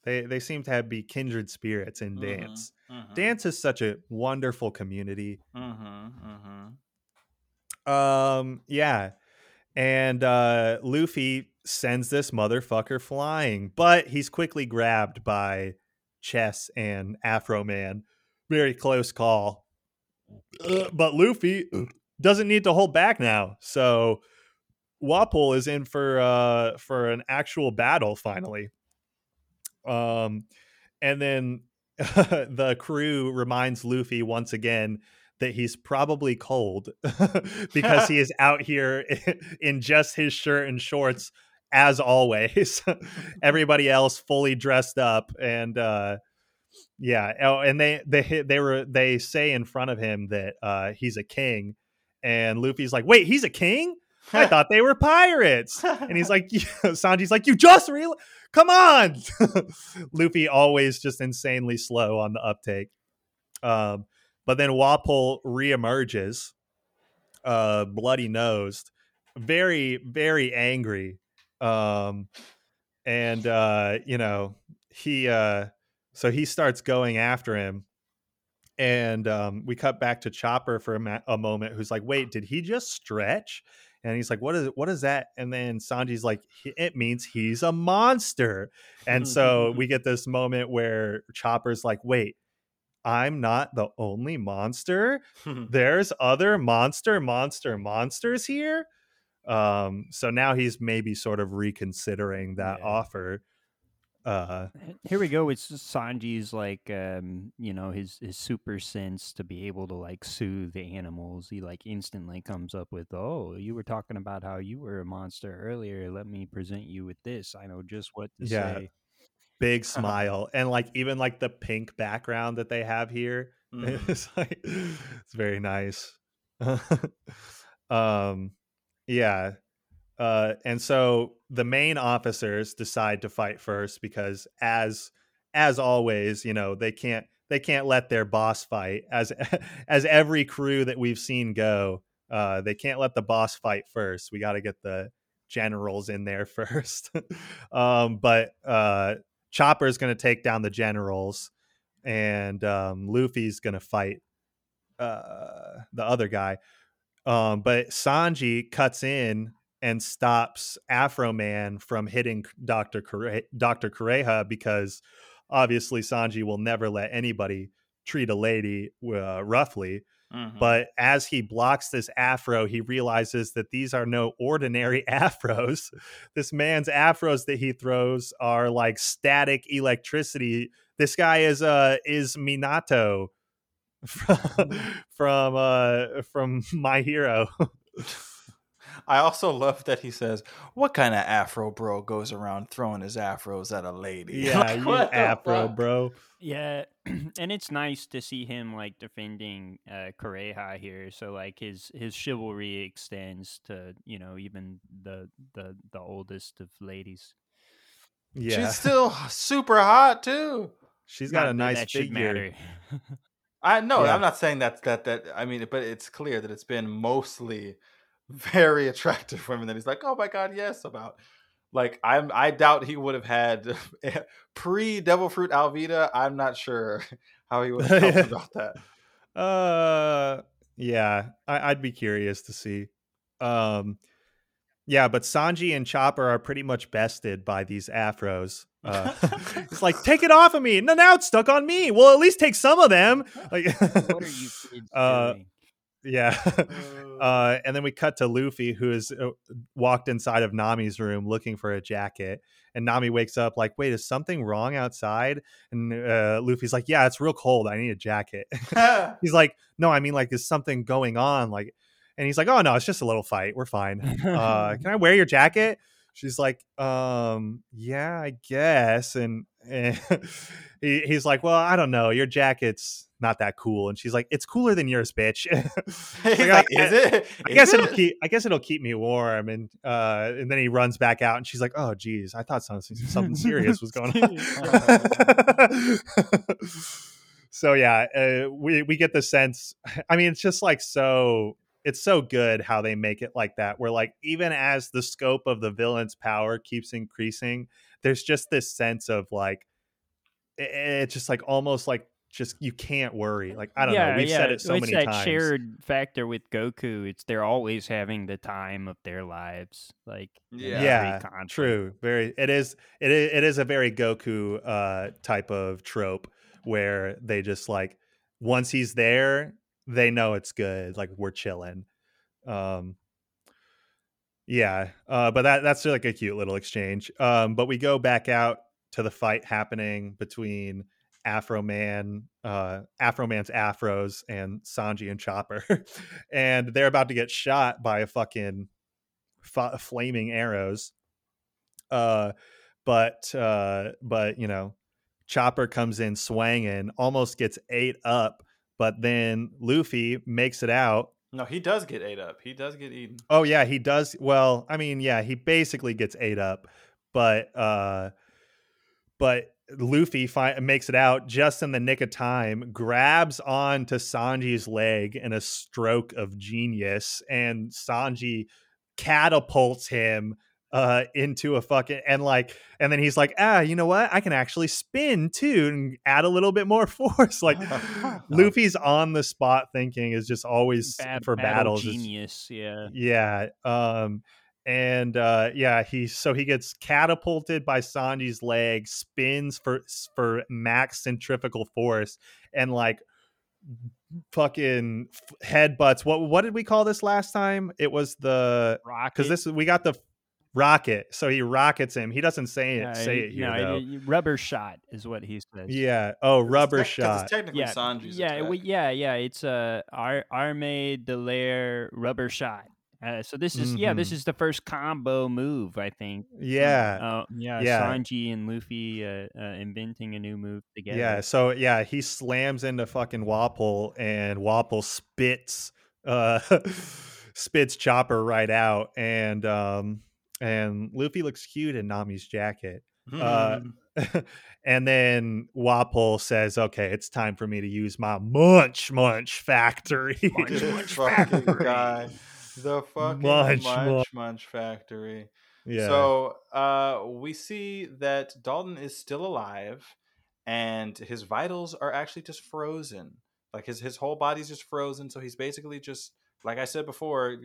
They they seem to have be kindred spirits in Mhm, dance. Dance is such a wonderful community. Mm-hmm, mm-hmm. Um, yeah. And uh Luffy sends this motherfucker flying, but he's quickly grabbed by Chess and Afro Man. Very close call. Uh, but Luffy doesn't need to hold back now. So Wapol is in for uh for an actual battle finally. Um and then the crew reminds Luffy once again that he's probably cold because he is out here in just his shirt and shorts as always. Everybody else fully dressed up and uh yeah, oh, and they they they were they say in front of him that uh he's a king and Luffy's like, "Wait, he's a king? I thought they were pirates." And he's like, Sanji's like, "You just real Come on." Luffy always just insanely slow on the uptake. Um but then Wapol reemerges, uh, bloody nosed, very, very angry. Um, and uh, you know, he uh so he starts going after him. And um, we cut back to Chopper for a, ma- a moment, who's like, "Wait, did he just stretch?" And he's like, "What is it? What is that?" And then Sanji's like, "It means he's a monster." And so we get this moment where Chopper's like, "Wait, I'm not the only monster. There's other monster, monster, monsters here. Um, so now he's maybe sort of reconsidering that Yeah. offer. uh Here we go. It's Sanji's like um, you know, his his super sense to be able to like soothe the animals. He like instantly comes up with, "Oh, you were talking about how you were a monster earlier. Let me present you with this. I know just what to Yeah. say." big smile and like even like the pink background that they have here Mhm. it's like it's very nice um yeah uh and so the main officers decide to fight first because as as always you know they can't they can't let their boss fight. As as every crew that we've seen go uh they can't let the boss fight first. We got to get the generals in there first. Um but uh chopper's going to take down the generals and um luffy's going to fight uh the other guy um but sanji cuts in and stops afro man from hitting dr Kure- dr Kureha because obviously sanji will never let anybody treat a lady uh, roughly Mhm. but as he blocks this afro, he realizes that these are no ordinary afros. This man's afros that he throws are like static electricity. This guy is uh is Minato from from uh from My Hero. I also love that he says, "What kind of afro bro goes around throwing his afros at a lady?" yeah, Like, you afro, fuck? bro. Yeah, and it's nice to see him like defending uh Kureha here. So like his his chivalry extends to you know even the the the oldest of ladies. Yeah, She's still super hot too. she's got Not a nice that should figure. I know. Yeah. I'm not saying that that that. I mean, but it's clear that it's been mostly very attractive women that he's like, oh my god, yes, about. Like I'm, I doubt he would have had pre Devil Fruit Alvida. I'm not sure how he would have felt about that. Uh, yeah, I, I'd be curious to see. Um, yeah, but Sanji and Chopper are pretty much bested by these afros. Uh, it's like, take it off of me. No, now it's stuck on me. Well, at least take some of them. Like, what are you Uh, doing? yeah. Uh, and then we cut to Luffy, who has uh, walked inside of Nami's room looking for a jacket. And Nami wakes up like, wait, is something wrong outside? And uh, Luffy's like, yeah, it's real cold. I need a jacket. he's like, no, I mean, like, is something going on? Like, and he's like, oh no, it's just a little fight. We're fine. Uh, can I wear your jacket? She's like, um, yeah, I guess. And, and he, he's like, well, I don't know. Your jacket's not that cool. And she's like, it's cooler than yours, bitch. Like, like, I- is it? I Is guess it? it'll keep. I guess it'll keep me warm, and uh, and then he runs back out, and she's like, "Oh, geez, I thought something something serious was going on." so yeah, uh, we we get the sense. I mean, it's just like so. It's so good how they make it like that. Where like even as the scope of the villain's power keeps increasing, there's just this sense of like it's just like almost like just you can't worry. Like I don't know. We've said it so many times. it's many that times. shared factor with Goku. It's they're always having the time of their lives. Like Yeah. yeah true very it is it is, it is a very goku uh type of trope where they just like once he's there they know it's good like we're chilling um yeah uh but that that's like a cute little exchange um but we go back out to the fight happening between afro man uh afro man's afros and sanji and chopper and they're about to get shot by a fucking f- flaming arrows uh but uh but you know chopper comes in swanging almost gets ate up but then luffy makes it out No, he does get ate up. He does get eaten. oh yeah he does well i mean yeah he basically gets ate up but uh but Luffy fi- makes it out just in the nick of time, grabs onto Sanji's leg in a stroke of genius, and Sanji catapults him uh into a fucking and like and then he's like ah you know what i can actually spin too and add a little bit more force like luffy's on the spot thinking is just always Bad, for battle battles genius. Yeah. yeah. Um and uh yeah, he so he gets catapulted by Sanji's leg, spins for for max centrifugal force and like fucking f- headbutts. What what did we call this last time? It was the Rocket. cuz this we got the rocket. So he rockets him. He doesn't say it. Uh, say it here no, though. rubber shot is what he says. yeah. Oh, rubber It's tec- 'cause shot. It's technically yeah, Sanji's yeah, attack. well, yeah, yeah. It's a Ar- Armée de l'Air rubber shot. Uh, so this is yeah, this Mhm. is the first combo move I think. Yeah. Uh, yeah, Yeah. Sanji and Luffy uh, uh, inventing a new move together. Yeah, so yeah, he slams into fucking Wapol and Wapol spits uh spits Chopper right out and um and Luffy looks cute in Nami's jacket. Uh, Mhm. and then Wapol says, "Okay, it's time for me to use my munch munch factory." Munch, munch factory. guy. The fucking Munch, munch munch. munch, factory. yeah. So uh, we see that Dalton is still alive, and his vitals are actually just frozen. Like his his whole body's just frozen. So he's basically just like I said before,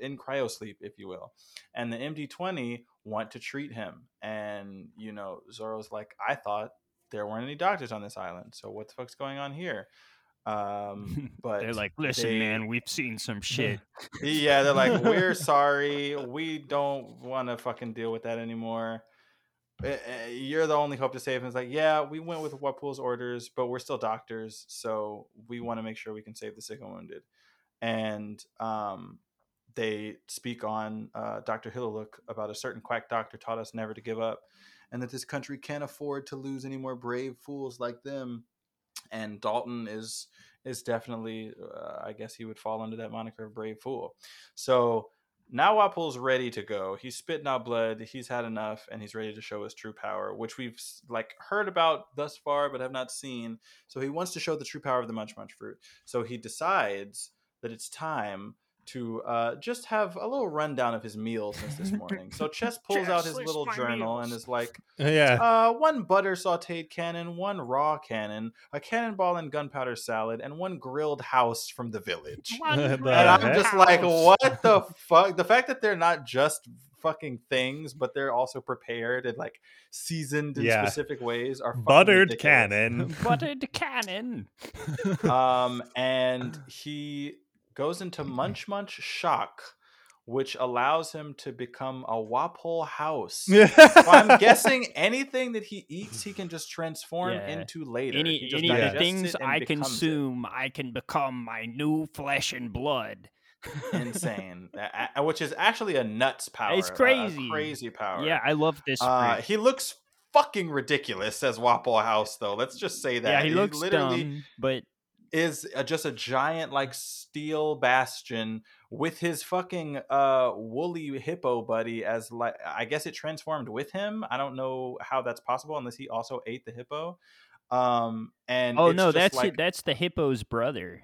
in cryosleep, if you will. And the MD twenty want to treat him, and you know Zoro's like, I thought there weren't any doctors on this island, so what the fuck's going on here? Um, but They're like, listen, they- man, we've seen some shit. yeah, they're like, we're sorry, we don't want to fucking deal with that anymore. Eh, eh, You're the only hope to save him. It's like, yeah, we went with Wapol's orders, but we're still doctors, so we want to make sure we can save the sick and wounded. And um, they speak on uh, Dr. Hiluluk about a certain quack doctor taught us never to give up, and that this country can't afford to lose any more brave fools like them. And Dalton is is definitely, uh, I guess he would fall under that moniker of brave fool. So now Wapol's ready to go. He's spitting out blood. He's had enough, and he's ready to show his true power, which we've like heard about thus far, but have not seen. So he wants to show the true power of the Munch Munch fruit. So he decides that it's time to uh, just have a little rundown of his meal since this morning. So Chess pulls out his little my journal and is like, yeah. uh, one butter sauteed cannon, one raw cannon, a cannonball and gunpowder salad, and one grilled house from the village. The And I'm heck? just like, what the fuck? The fact that they're not just fucking things, but they're also prepared and like seasoned in Yeah. specific ways are Buttered ridiculous. cannon. Buttered cannon. Um, and he goes into Munch Munch Shock, which allows him to become a Wapol house. So I'm guessing anything that he eats, he can just transform Yeah. into later. Any any of the things I becomes it. consume, I can become my new flesh and blood. Insane, which is actually a nuts power. It's a- a crazy. crazy power. Yeah, I love this. Uh, he looks fucking ridiculous as Wapol House, though. Let's just say that. yeah, he looks literally dumb, but is a, just a giant like steel bastion with his fucking uh woolly hippo buddy as like I guess it transformed with him. I don't know how that's possible unless he also ate the hippo. Um and oh no, that's like, it. That's the hippo's brother.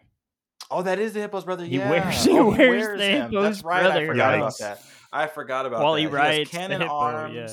Oh, that is the hippo's brother. He Yeah, wears- he Oh, wears the him. hippo's That's right. I brother. forgot about that. I forgot about While that. he rides the cannon hippo, arms. yeah.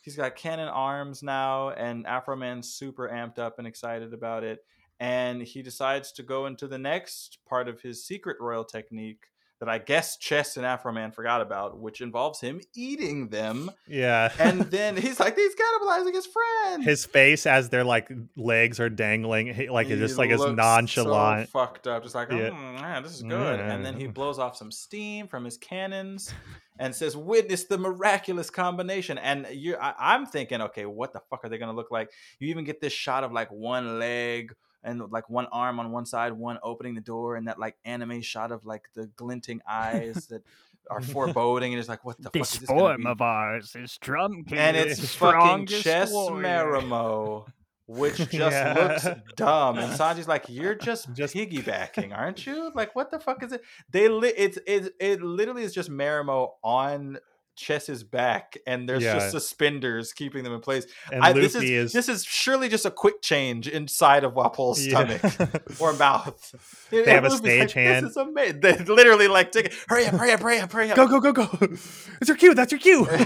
He's got cannon arms now, and Afro Man's super amped up and excited about it. And he decides to go into the next part of his secret royal technique that I guess Chess and Afro Man forgot about, which involves him eating them. yeah. And then he's like, he's cannibalizing his friend. his face as their like legs are dangling, he- like it's just like looks nonchalant. so fucked up, just like, Yeah. "Mm, man, this is good. And then he Mm. blows off some steam from his cannons and says, "Witness the miraculous combination." And you, I, I'm thinking, okay, what the fuck are they gonna look like? You even get this shot of like one leg and like one arm on one side, one opening the door, and that like anime shot of like the glinting eyes that are foreboding, and it's like, what the fuck is this form of ours is drum and it's fucking Chess warrior. Marimo, which just Yeah. looks dumb. And Sanji's like, "You're just, Just- piggybacking, aren't you? Like, what the fuck is it? They li- it's it it literally is just Marimo on Chess's back, and there's Yeah. just suspenders keeping them in place. And I, this is, is this is surely just a quick change inside of Wapol's Yeah. stomach or mouth. They have a Luffy's like, stagehand. This is amazing. They literally like take it. Hurry up! Hurry up! Hurry up! Hurry up! go go go go. It's your cue. That's your cue.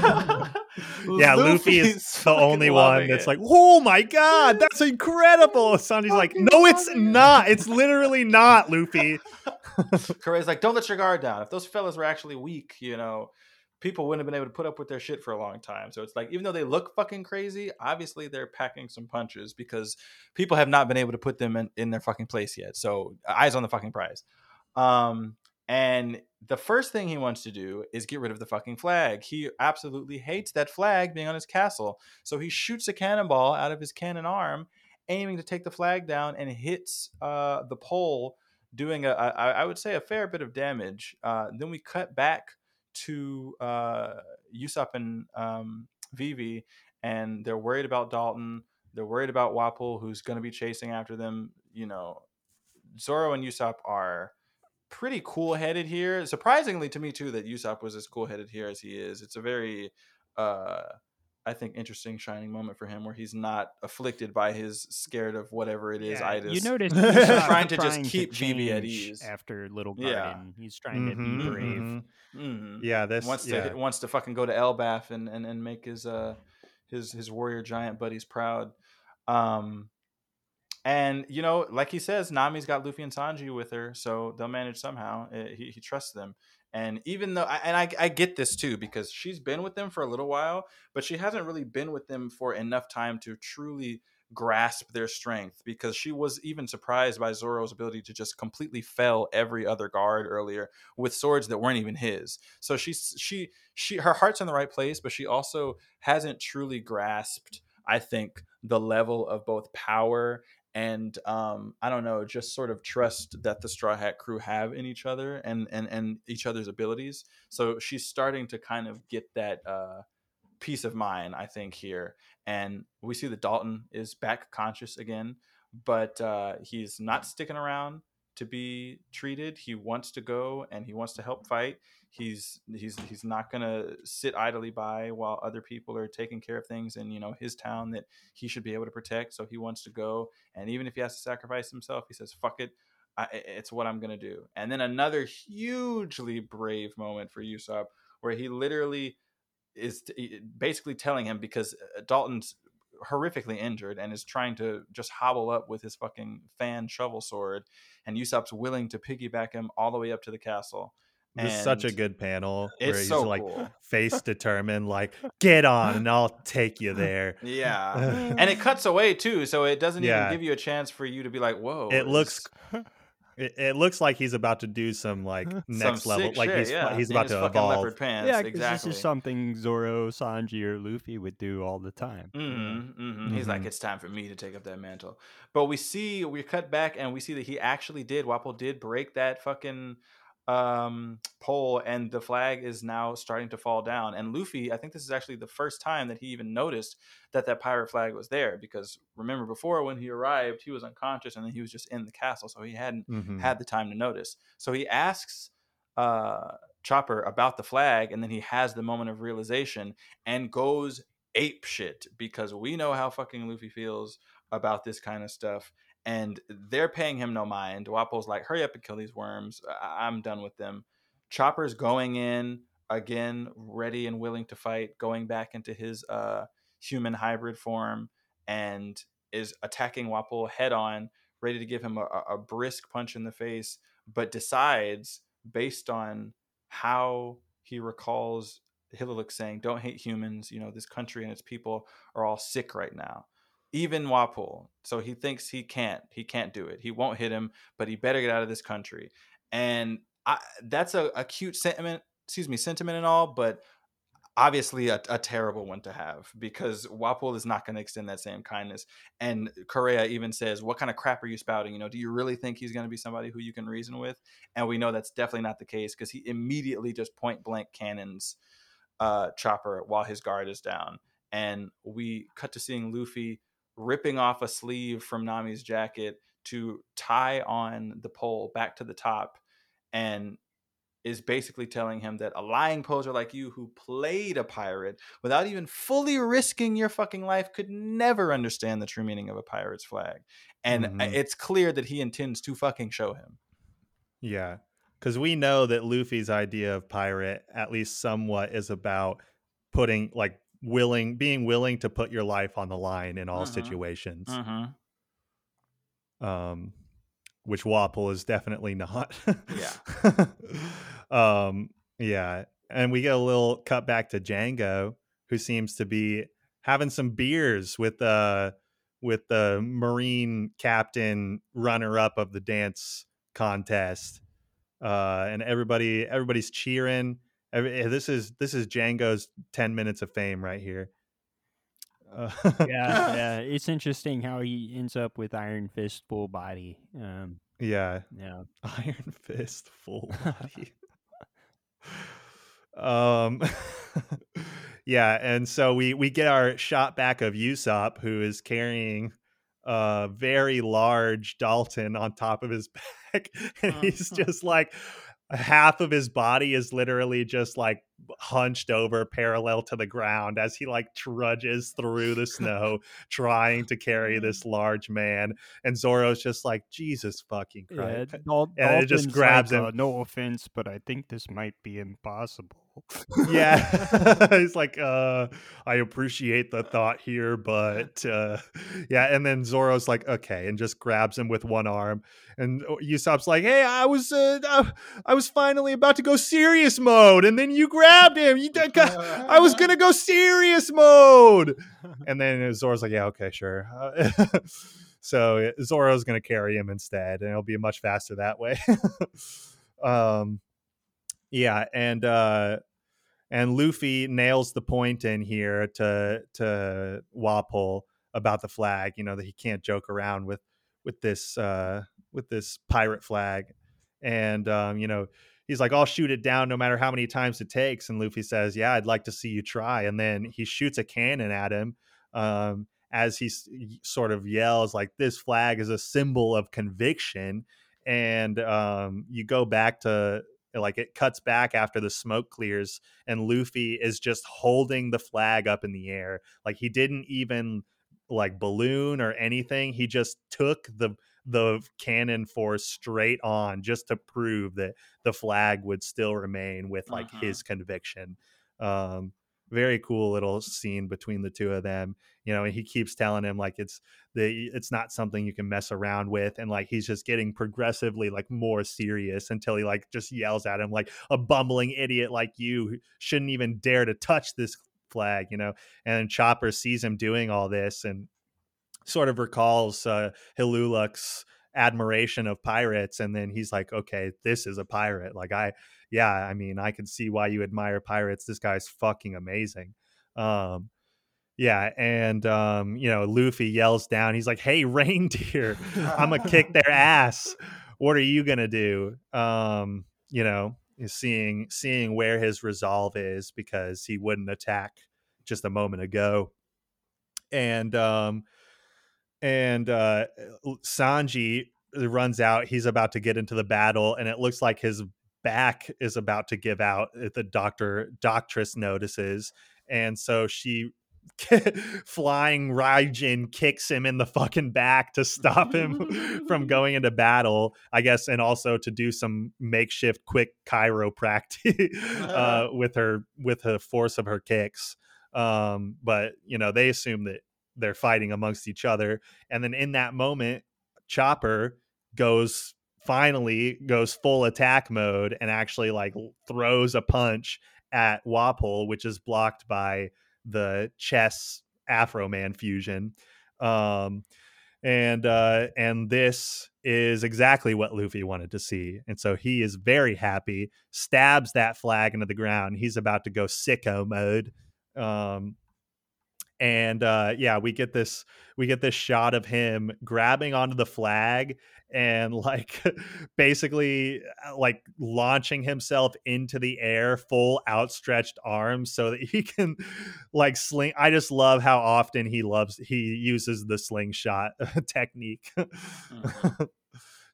yeah, Luffy is the only one that's it. like, oh my god, that's incredible. Sanji's like, no, it's loving it." not. It's literally not, Luffy. Corey's like, don't let your guard down. If those fellas were actually weak, you know, people wouldn't have been able to put up with their shit for a long time. So it's like, even though they look fucking crazy, obviously they're packing some punches because people have not been able to put them in, in their fucking place yet. So eyes on the fucking prize. Um, And the first thing he wants to do is get rid of the fucking flag. He absolutely hates that flag being on his castle. So he shoots a cannonball out of his cannon arm, aiming to take the flag down, and hits uh, the pole, doing a, I, I would say a fair bit of damage. Uh, then we cut back to uh, Usopp and um, Vivi, and they're worried about Dalton. They're worried about Wapol, who's going to be chasing after them. You know, Zoro and Usopp are pretty cool headed here. Surprisingly to me too that Usopp was as cool headed here as he is. It's a very uh I think interesting shining moment for him where he's not afflicted by his scared of whatever it is Yeah, itis. You notice He's Usopp trying to just keep Vivi at ease. after Little Yeah. Garden. He's trying to Mhm, be brave. mhm. Mhm. Yeah, this wants to wants to fucking go to Elbaf and, and and make his uh his his warrior giant buddies proud. Um and you know, like he says, Nami's got Luffy and Sanji with her, so they'll manage somehow. Uh, He, he trusts them, and even though, I- and I, I get this too because she's been with them for a little while, but she hasn't really been with them for enough time to truly grasp their strength. Because she was even surprised by Zoro's ability to just completely fell every other guard earlier with swords that weren't even his. So she's she she her heart's in the right place, but she also hasn't truly grasped. I think the level of both power and um, I don't know, just sort of trust that the Straw Hat crew have in each other and and and each other's abilities. So she's starting to kind of get that uh, peace of mind, I think here. And we see that Dalton is back conscious again, but uh, he's not sticking around to be treated. He wants to go and he wants to help fight. He's he's he's not gonna sit idly by while other people are taking care of things in you know his town that he should be able to protect. So he wants to go, and even if he has to sacrifice himself, he says, "Fuck it." I, it's what I'm gonna do. And then another hugely brave moment for Usopp, where he literally is t- basically telling him because uh, Dalton's horrifically injured and is trying to just hobble up with his fucking fan shovel sword, and Usopp's willing to piggyback him all the way up to the castle. This is such a good panel where It's he's so like cool. face determined, like get on and I'll take you there. Yeah, and it cuts away too, so it doesn't Yeah. even give you a chance for you to be like, "Whoa!" It looks It, it looks like he's about to do some like some next level, like shit, he's yeah, he's about to fucking evolve. leopard pants. Yeah, exactly. this is something Zoro, Sanji, or Luffy would do all the time. Mm-hmm, mm-hmm. He's like, Mhm. it's time for me to take up that mantle. But we see, we cut back and we see that he actually did. Wapol did break that fucking um, pole, and the flag is now starting to fall down. And Luffy, I think this is actually the first time that he even noticed that that pirate flag was there. Because remember, before when he arrived, he was unconscious and then he was just in the castle, so he hadn't Mhm. had the time to notice. So he asks uh, Chopper about the flag, and then he has the moment of realization and goes ape shit because we know how fucking Luffy feels about this kind of stuff. And they're paying him no mind. Wapol's like, hurry up and kill these worms. I- I'm done with them. Chopper's going in again, ready and willing to fight, going back into his uh, human hybrid form, and is attacking Wapol head on, ready to give him a, a a brisk punch in the face, but decides, based on how he recalls Hiluluk saying, "Don't hate humans. You know, this country and its people are all sick right now." Even Wapol, so he thinks he can't. He can't do it. He won't hit him, but he better get out of this country. And I, that's a, a cute sentiment. Excuse me, sentiment and all, but obviously a, a terrible one to have because Wapol is not going to extend that same kindness. And Kureha even says, "What kind of crap are you spouting? You know, do you really think he's going to be somebody who you can reason with?" And we know that's definitely not the case because he immediately just point blank cannons uh, Chopper while his guard is down. And we cut to seeing Luffy ripping off a sleeve from Nami's jacket to tie on the pole back to the top and is basically telling him that a lying poser like you who played a pirate without even fully risking your fucking life could never understand the true meaning of a pirate's flag. And Mhm. it's clear that he intends to fucking show him. Yeah. Because we know that Luffy's idea of pirate, at least somewhat, is about putting like willing being willing to put your life on the line in all Mhm. situations. Mm-hmm. Um which Wapol is definitely not. Yeah. um yeah. And we get a little cut back to Django, who seems to be having some beers with uh with the Marine captain runner up of the dance contest. uh, and everybody everybody's cheering. This is this is Django's ten minutes of fame right here. Uh, yeah, yeah, it's interesting how he ends up with Iron Fist full body. Um, yeah, yeah, Iron Fist full body. um, yeah, and so we we get our shot back of Usopp, who is carrying a very large Dalton on top of his back, and he's just like half of his body is literally just like hunched over parallel to the ground as he like trudges through the snow trying to carry this large man and Zoro's just like Jesus fucking Christ. Yeah, and it just grabs like, him uh, no offense but I think this might be impossible. Yeah. He's like uh I appreciate the thought here but uh yeah and then Zoro's like okay and just grabs him with one arm and uh, Usopp's like hey I was uh I was finally about to go serious mode and then you grab grabbed him. You, I was gonna go serious mode, and then Zoro's like, "Yeah, okay, sure." Uh, so Zoro's gonna carry him instead, and it'll be much faster that way. um, yeah, and uh, and Luffy nails the point in here to to Wapol about the flag. You know that he can't joke around with with this uh, with this pirate flag, and um, you know he's like, I'll shoot it down no matter how many times it takes. And Luffy says, Yeah, I'd like to see you try. And then he shoots a cannon at him um, as he sort of yells, like, This flag is a symbol of conviction. And um, you go back to like it cuts back after the smoke clears, and Luffy is just holding the flag up in the air. Like he didn't even like balloon or anything. He just took the the cannon force straight on just to prove that the flag would still remain with like uh-huh. his conviction. Um, very cool little scene between the two of them you know and he keeps telling him like it's the it's not something you can mess around with and like he's just getting progressively like more serious until he like just yells at him like a bumbling idiot like you shouldn't even dare to touch this flag you know and chopper sees him doing all this and sort of recalls uh, Hiluluk's admiration of pirates and then he's like okay this is a pirate. Like i yeah i mean i can see why you admire pirates. This guy's fucking amazing. Um yeah and um you know luffy yells down he's like hey reindeer i'm gonna kick their ass. What are you gonna do? Um you know seeing seeing where his resolve is because he wouldn't attack just a moment ago. And um and uh, Sanji runs out. He's about to get into the battle, and it looks like his back is about to give out. The doctor doctress notices, and so she flying Raijin kicks him in the fucking back to stop him from going into battle, I guess, and also to do some makeshift quick chiropractic uh, with her with the force of her kicks. Um, but you know, they assume that they're fighting amongst each other and then in that moment chopper goes finally goes full attack mode and actually like throws a punch at Wapol, which is blocked by the chess Afro Man fusion. Um, and uh, and this is exactly what Luffy wanted to see, and so he is very happy. Stabs that flag into the ground. He's about to go sicko mode. Um, and uh, yeah we get this we get this shot of him grabbing onto the flag and like basically uh, like launching himself into the air full outstretched arms so that he can like sling i just love how often he loves he uses the slingshot technique mm-hmm.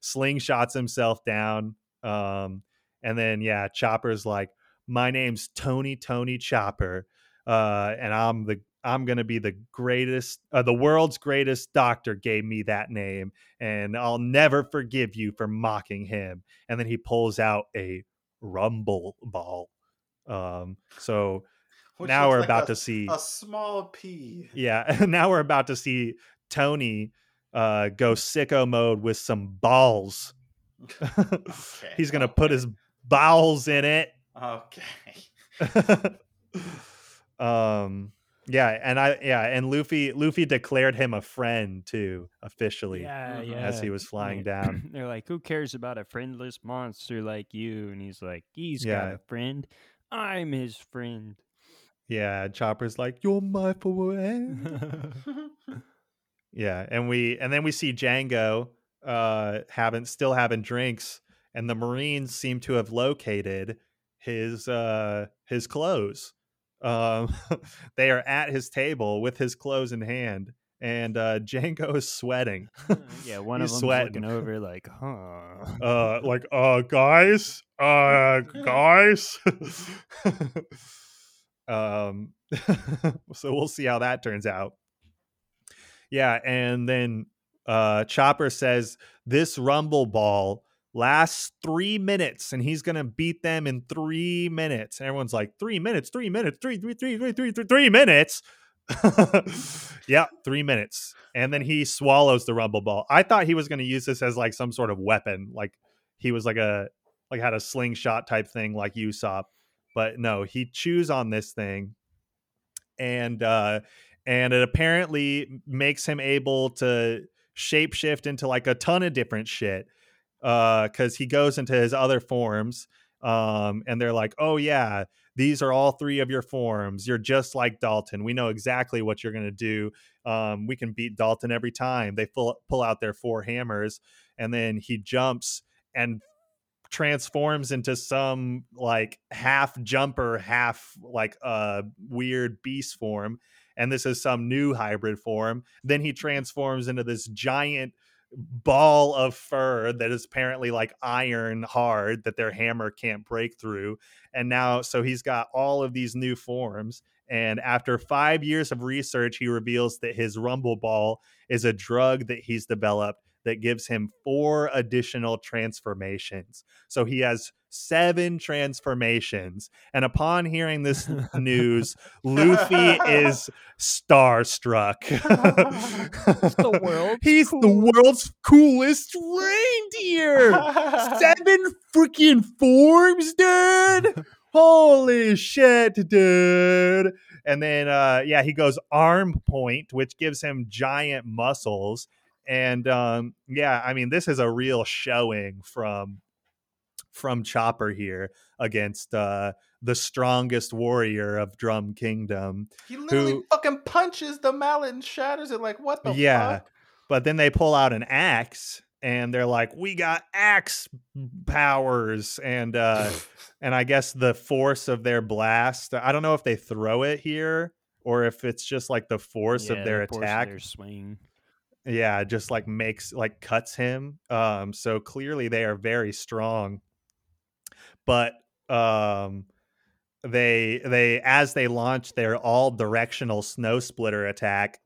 slingshots himself down um and then yeah chopper's like my name's tony tony chopper uh, and I'm the I'm going to be the greatest, uh, the world's greatest doctor gave me that name, and I'll never forgive you for mocking him. And then he pulls out a rumble ball. Um, so Which now we're like about a, to see a small pea. Yeah, now we're about to see Tony uh, go sicko mode with some balls. okay, He's gonna okay. put his bowels in it. Okay. um Yeah, and I yeah, and Luffy Luffy declared him a friend too officially Yeah, yeah. as he was flying Yeah. down. They're like, "Who cares about a friendless monster like you?" And he's like, "He's got a friend. I'm his friend." Yeah, Chopper's like, "You're my friend." Yeah, and we and then we see Django uh having still having drinks and the Marines seem to have located his uh his clothes. Um they are at his table with his clothes in hand and uh Django is sweating. yeah, one He's of them sweating. looking over like, "Huh." uh like uh guys, uh guys. um so we'll see how that turns out. Yeah, and then uh Chopper says this rumble ball lasts three minutes and he's gonna beat them in three minutes. And everyone's like, three minutes, three minutes, three, three, three, three, three, three, three minutes. yeah, three minutes. And then he swallows the rumble ball. I thought he was gonna use this as like some sort of weapon, like he was like a like had a slingshot type thing like Usopp. But no, he chews on this thing and uh and it apparently makes him able to shapeshift into like a ton of different shit uh because he goes into his other forms um and they're like oh yeah these are all three of your forms. You're just like dalton. We know exactly what you're going to do. Um we can beat dalton every time. They pull, pull out their four hammers and then he jumps and transforms into some like half jumper half like uh weird beast form and this is some new hybrid form. Then he transforms into this giant ball of fur that is apparently like iron hard that their hammer can't break through and now so he's got all of these new forms and after 5 years of research he reveals that his rumble ball is a drug that he's developed that gives him four additional transformations. So he has seven transformations and upon hearing this news luffy is starstruck. He's the world's he's the coolest. world's coolest reindeer. Seven freaking forms dude! Holy shit dude! And then uh yeah he goes arm point which gives him giant muscles and um yeah i mean this is a real showing from from chopper here against uh the strongest warrior of drum kingdom He literally Who- fucking punches the mallet and shatters it. Like what the Yeah. fuck? but then they pull out an axe and they're like we got axe powers and uh and i guess the force of their blast i don't know if they throw it here or if it's just like the force Yeah, of their the force of attack their swing. Yeah just like makes like cuts him um so clearly they are very strong. But um they they as they launch their all directional snow splitter attack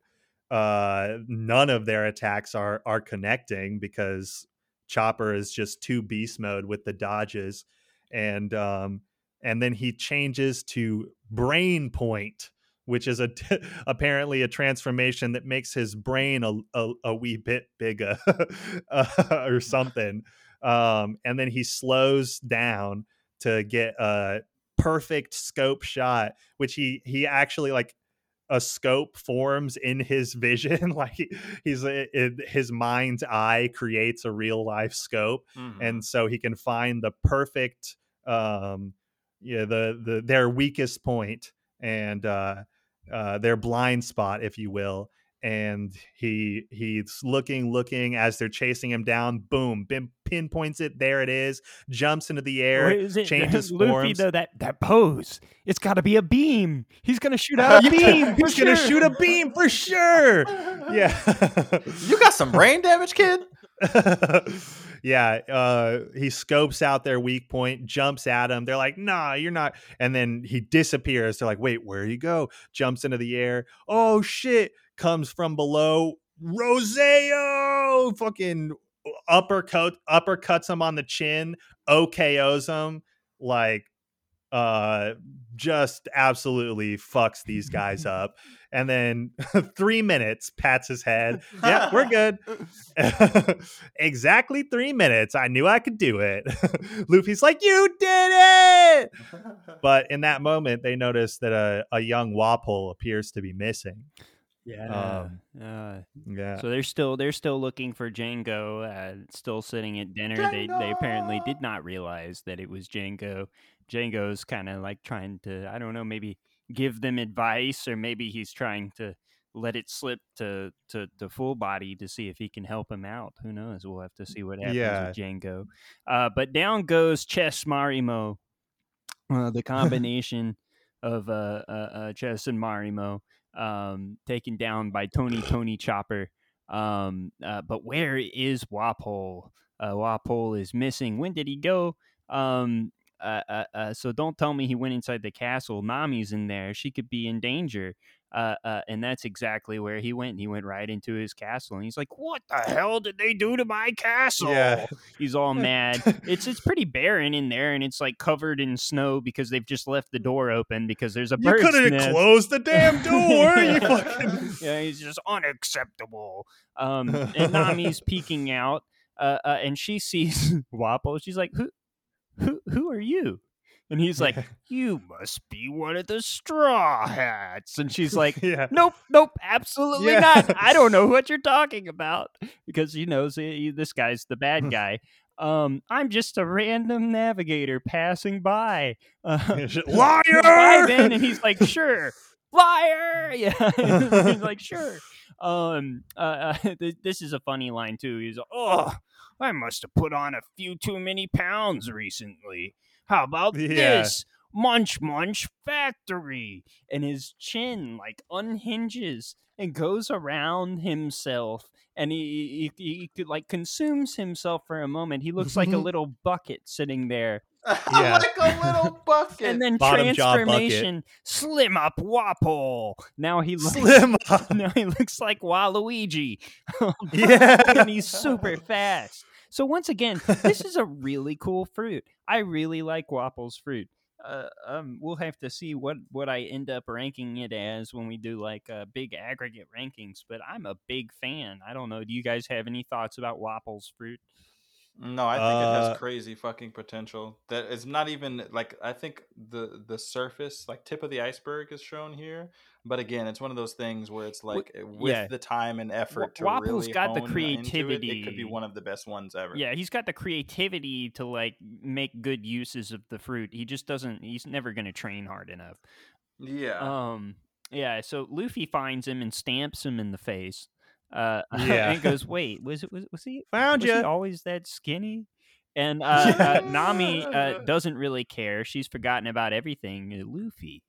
uh none of their attacks are are connecting because chopper is just too beast mode with the dodges and um and then he changes to brain point which is a apparently a transformation that makes his brain a, a, a wee bit bigger uh, or something um and then he slows down to get a perfect scope shot which he he actually like a scope forms in his vision like he, he's it, his mind's eye creates a real life scope Mhm. and so he can find the perfect um yeah the the their weakest point and uh uh their blind spot if you will and he he's looking looking as they're chasing him down boom pin, pinpoints it there it is jumps into the air Wait, is it changes Luffy forms. though? That that pose. It's got to be a beam. He's gonna shoot out a beam. he's for gonna shoot a beam for sure yeah you got some brain damage, kid. yeah, uh, he scopes out their weak point, jumps at him. They're like, "Nah, you're not." And then he disappears. They're like, "Wait, where you go?" Jumps into the air. Oh shit! Comes from below. Roseo fucking uppercut uppercuts him on the chin. OKOs him like uh just absolutely fucks these guys up. And then three minutes pats his head. Yeah we're good. Exactly three minutes i knew i could do it. Luffy's like you did it! But in that moment they notice that a, a young wapol appears to be missing Yeah. Um, uh, yeah so they're still they're still looking for Django. Uh, still sitting at dinner. They they apparently did not realize that it was Django. Django's kind of like trying to I don't know maybe give them advice or maybe he's trying to let it slip to to to Fullbody to see if he can help him out. Who knows? We'll have to see what happens Yeah. with Django. Uh, but down goes Chess Marimo. Uh, the combination of uh, uh, uh, Chess and Marimo um, taken down by Tony Tony Chopper. Um, uh, but where is Wapol? Uh, Wapol is missing. When did he go? Um, uh, uh, uh, so don't tell me he went inside the castle. Nami's in there. She could be in danger. Uh, uh, and that's exactly where he went. He went right into his castle, and he's like, "What the hell did they do to my castle?" Yeah. He's all mad. it's it's pretty barren in there, and it's like covered in snow because they've just left the door open because there's a bird. you couldn't nest. have closed the damn door you fucking yeah, he's just unacceptable. Um, and Nami's peeking out, uh, uh, and she sees Wapol. She's like, "Who, who, who are you?" And he's like, "You must be one of the Straw Hats." And she's like, yeah "Nope, nope, absolutely Yeah. not. I don't know what you're talking about because she knows he, this guy's the bad guy." Um, I'm just a random navigator passing by. Uh, liar. And he's like, sure. Liar. Yeah. he's like, sure. Um, uh, uh, th- this is a funny line, too. He's like, oh, I must have put on a few too many pounds recently. How about Yeah. this? Munch Munch Factory. And his chin like unhinges and goes around himself. And he, he, he, he like consumes himself for a moment. He looks like a mm-hmm. little bucket sitting there Yeah. like a little bucket. and then Bottom transformation, slim up Wapol. Now he looks, slim up. now he looks like Waluigi, yeah and he's super fast. So once again, this is a really cool fruit. I really like Wapol's fruit. Uh, um, we'll have to see what what I end up ranking it as when we do like uh, big aggregate rankings. But I'm a big fan. I don't know. Do you guys have any thoughts about Wapol's fruit? No, I think it Uh, has crazy fucking potential. That it's not even like I think the the surface, like tip of the iceberg, is shown here. But again, it's one of those things where it's like uh, with yeah. the time and effort to Wapol's really got the hone into it, it, could be one of the best ones ever. Yeah, he's got the creativity to like make good uses of the fruit. He just doesn't. He's never going to train hard enough. yeah. Um. Yeah. So Luffy finds him and stamps him in the face. Uh. Yeah. and goes, "Wait, was it was was he found was he you always that skinny?" And uh, uh, Nami uh, doesn't really care. She's forgotten about everything. Uh, Luffy,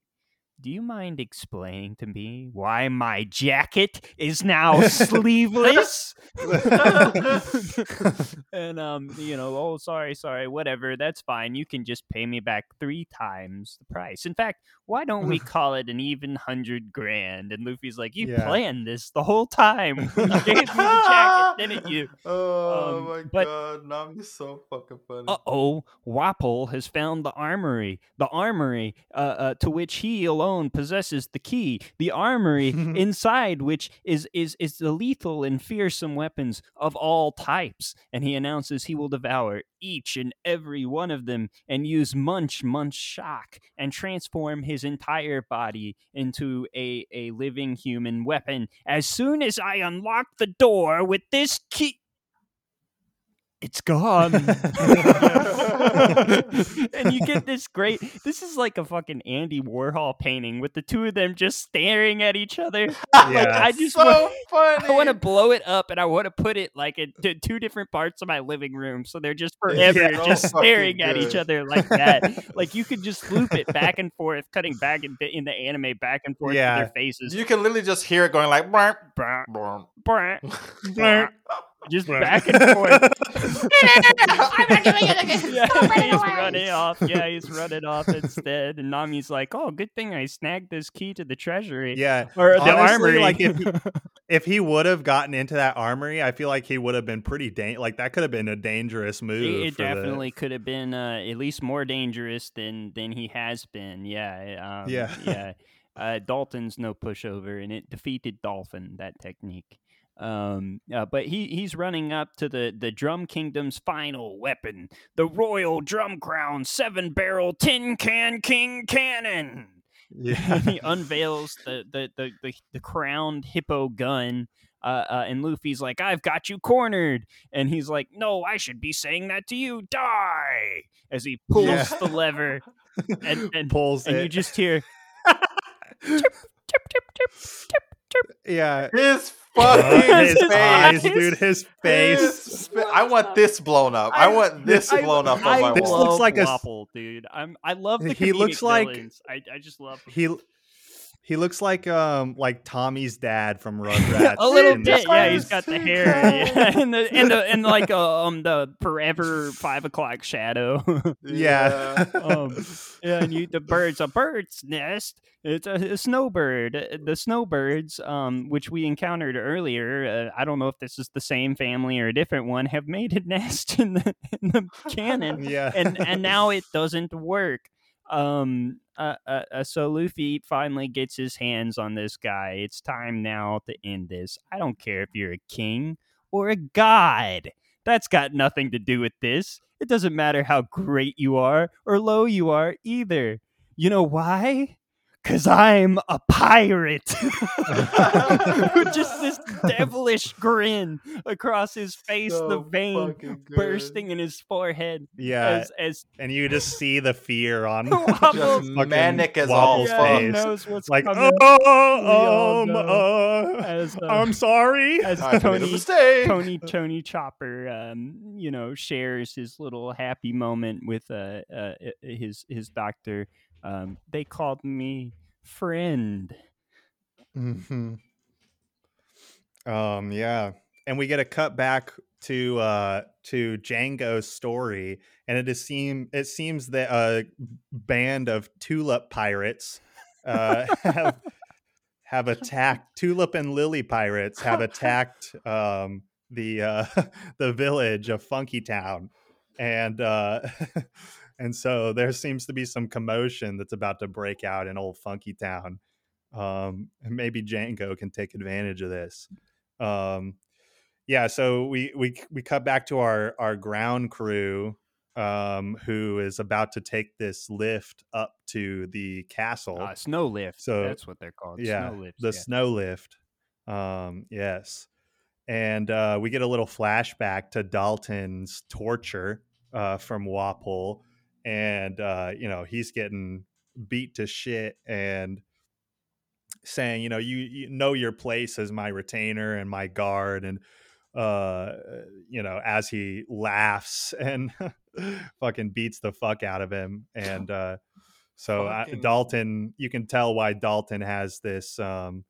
do you mind explaining to me why my jacket is now sleeveless? and um, you know, oh, sorry, sorry, whatever. That's fine. You can just pay me back three times the price. In fact, why don't we call it an even hundred grand? And Luffy's like, you Yeah. planned this the whole time. you gave me the jacket, didn't you? oh um, my but- god, Nami's so fucking funny. Uh oh, Wapol has found the armory. The armory uh, uh, to which he alone possesses the key. The armory inside which is, is, is the lethal and fearsome weapons of all types. And he announces he will devour each and every one of them and use Munch Munch Shock and transform his entire body into a, a living human weapon as soon as I unlock the door with this key. It's gone. and you get this great. This is like a fucking Andy Warhol painting with the two of them just staring at each other. Like, Yeah. I just so want, funny. I want to blow it up and I want to put it like in t- two different parts of my living room, so they're just forever Yeah. just So fucking staring at each other like that. like you could just loop it back and forth, cutting back in, in the anime back and forth Yeah. with their faces. You can literally just hear it going like. "Burp, Brr, burp, brr, burp." Just back and forth. I'm not doing it again. yeah, he's away. running off. Yeah, he's running off instead. And Nami's like, "Oh, good thing I snagged this key to the treasury Yeah. or the Honestly, armory." like, if he- If he would have gotten into that armory, I feel like he would have been pretty dang like that could have been a dangerous move. it, it for the- definitely could have been uh, at least more dangerous than than he has been. Yeah, um, Yeah. yeah. Uh, Dalton's no pushover, and it defeated Dalton that technique. Um, uh, but he he's running up to the the Drum Kingdom's final weapon, the Royal Drum Crown seven barrel tin can king cannon. Yeah. and he unveils the the the the, the crowned hippo gun. Uh, uh, and Luffy's like, "I've got you cornered," and he's like, "No, I should be saying that to you. Die!" As he pulls Yeah. the lever, and and, pulls and it. you just hear tip tip tip tip tip tip. yeah. His fucking his his eyes, face. dude, his His face. sp- I want this blown up. I, I- want this I- blown up on I my This wall. looks like a s- Wapol, dude. I'm I love the He looks like- villains. I I just love. He he looks like um like Tommy's dad from Rugrats. a little bit, yeah. He's got the hair, yeah, and the and the and like uh, um the forever five o'clock shadow. Yeah. um, yeah, and you the birds a bird's nest. It's a, a snowbird. Uh, The snowbirds, um, which we encountered earlier. Uh, I don't know if this is the same family or a different one. Have made a nest in the in the cannon, yeah. and and now it doesn't work. Um, uh, uh, uh, so Luffy finally gets his hands on this guy. It's time now to end this. I don't care if you're a king or a god. That's got nothing to do with this. It doesn't matter how great you are or low you are either. You know why? Cause I'm a pirate. With Just this devilish grin across his face, the So vein bursting in his forehead yeah. as as and you just see the fear on Wobble- Just manic as all Wobble's fuck. he face. knows what's like coming. oh all um uh, as uh, I'm sorry. as I Tony. Tony Tony Chopper, um, you know, shares his little happy moment with uh, uh his his doctor. Um, they called me friend. hmm Um, yeah, and we get a cut back to uh to Django's story, and it is seem it seems that a band of tulip pirates uh have have attacked tulip and lily pirates have attacked um the uh the village of Funky Town, and uh and so there seems to be some commotion that's about to break out in old Funky Town um and maybe Django can take advantage of this um yeah so we we we cut back to our our ground crew um who is about to take this lift up to the castle Uh, snow lift. So, that's what they're called. yeah snow the yeah. snow lift um yes and uh we get a little flashback to dalton's torture uh from wapol and uh you know he's getting beat to shit and saying you know you, you know your place as my retainer and my guard and uh you know as he laughs and fucking beats the fuck out of him and uh so I, dalton you can tell why dalton has this um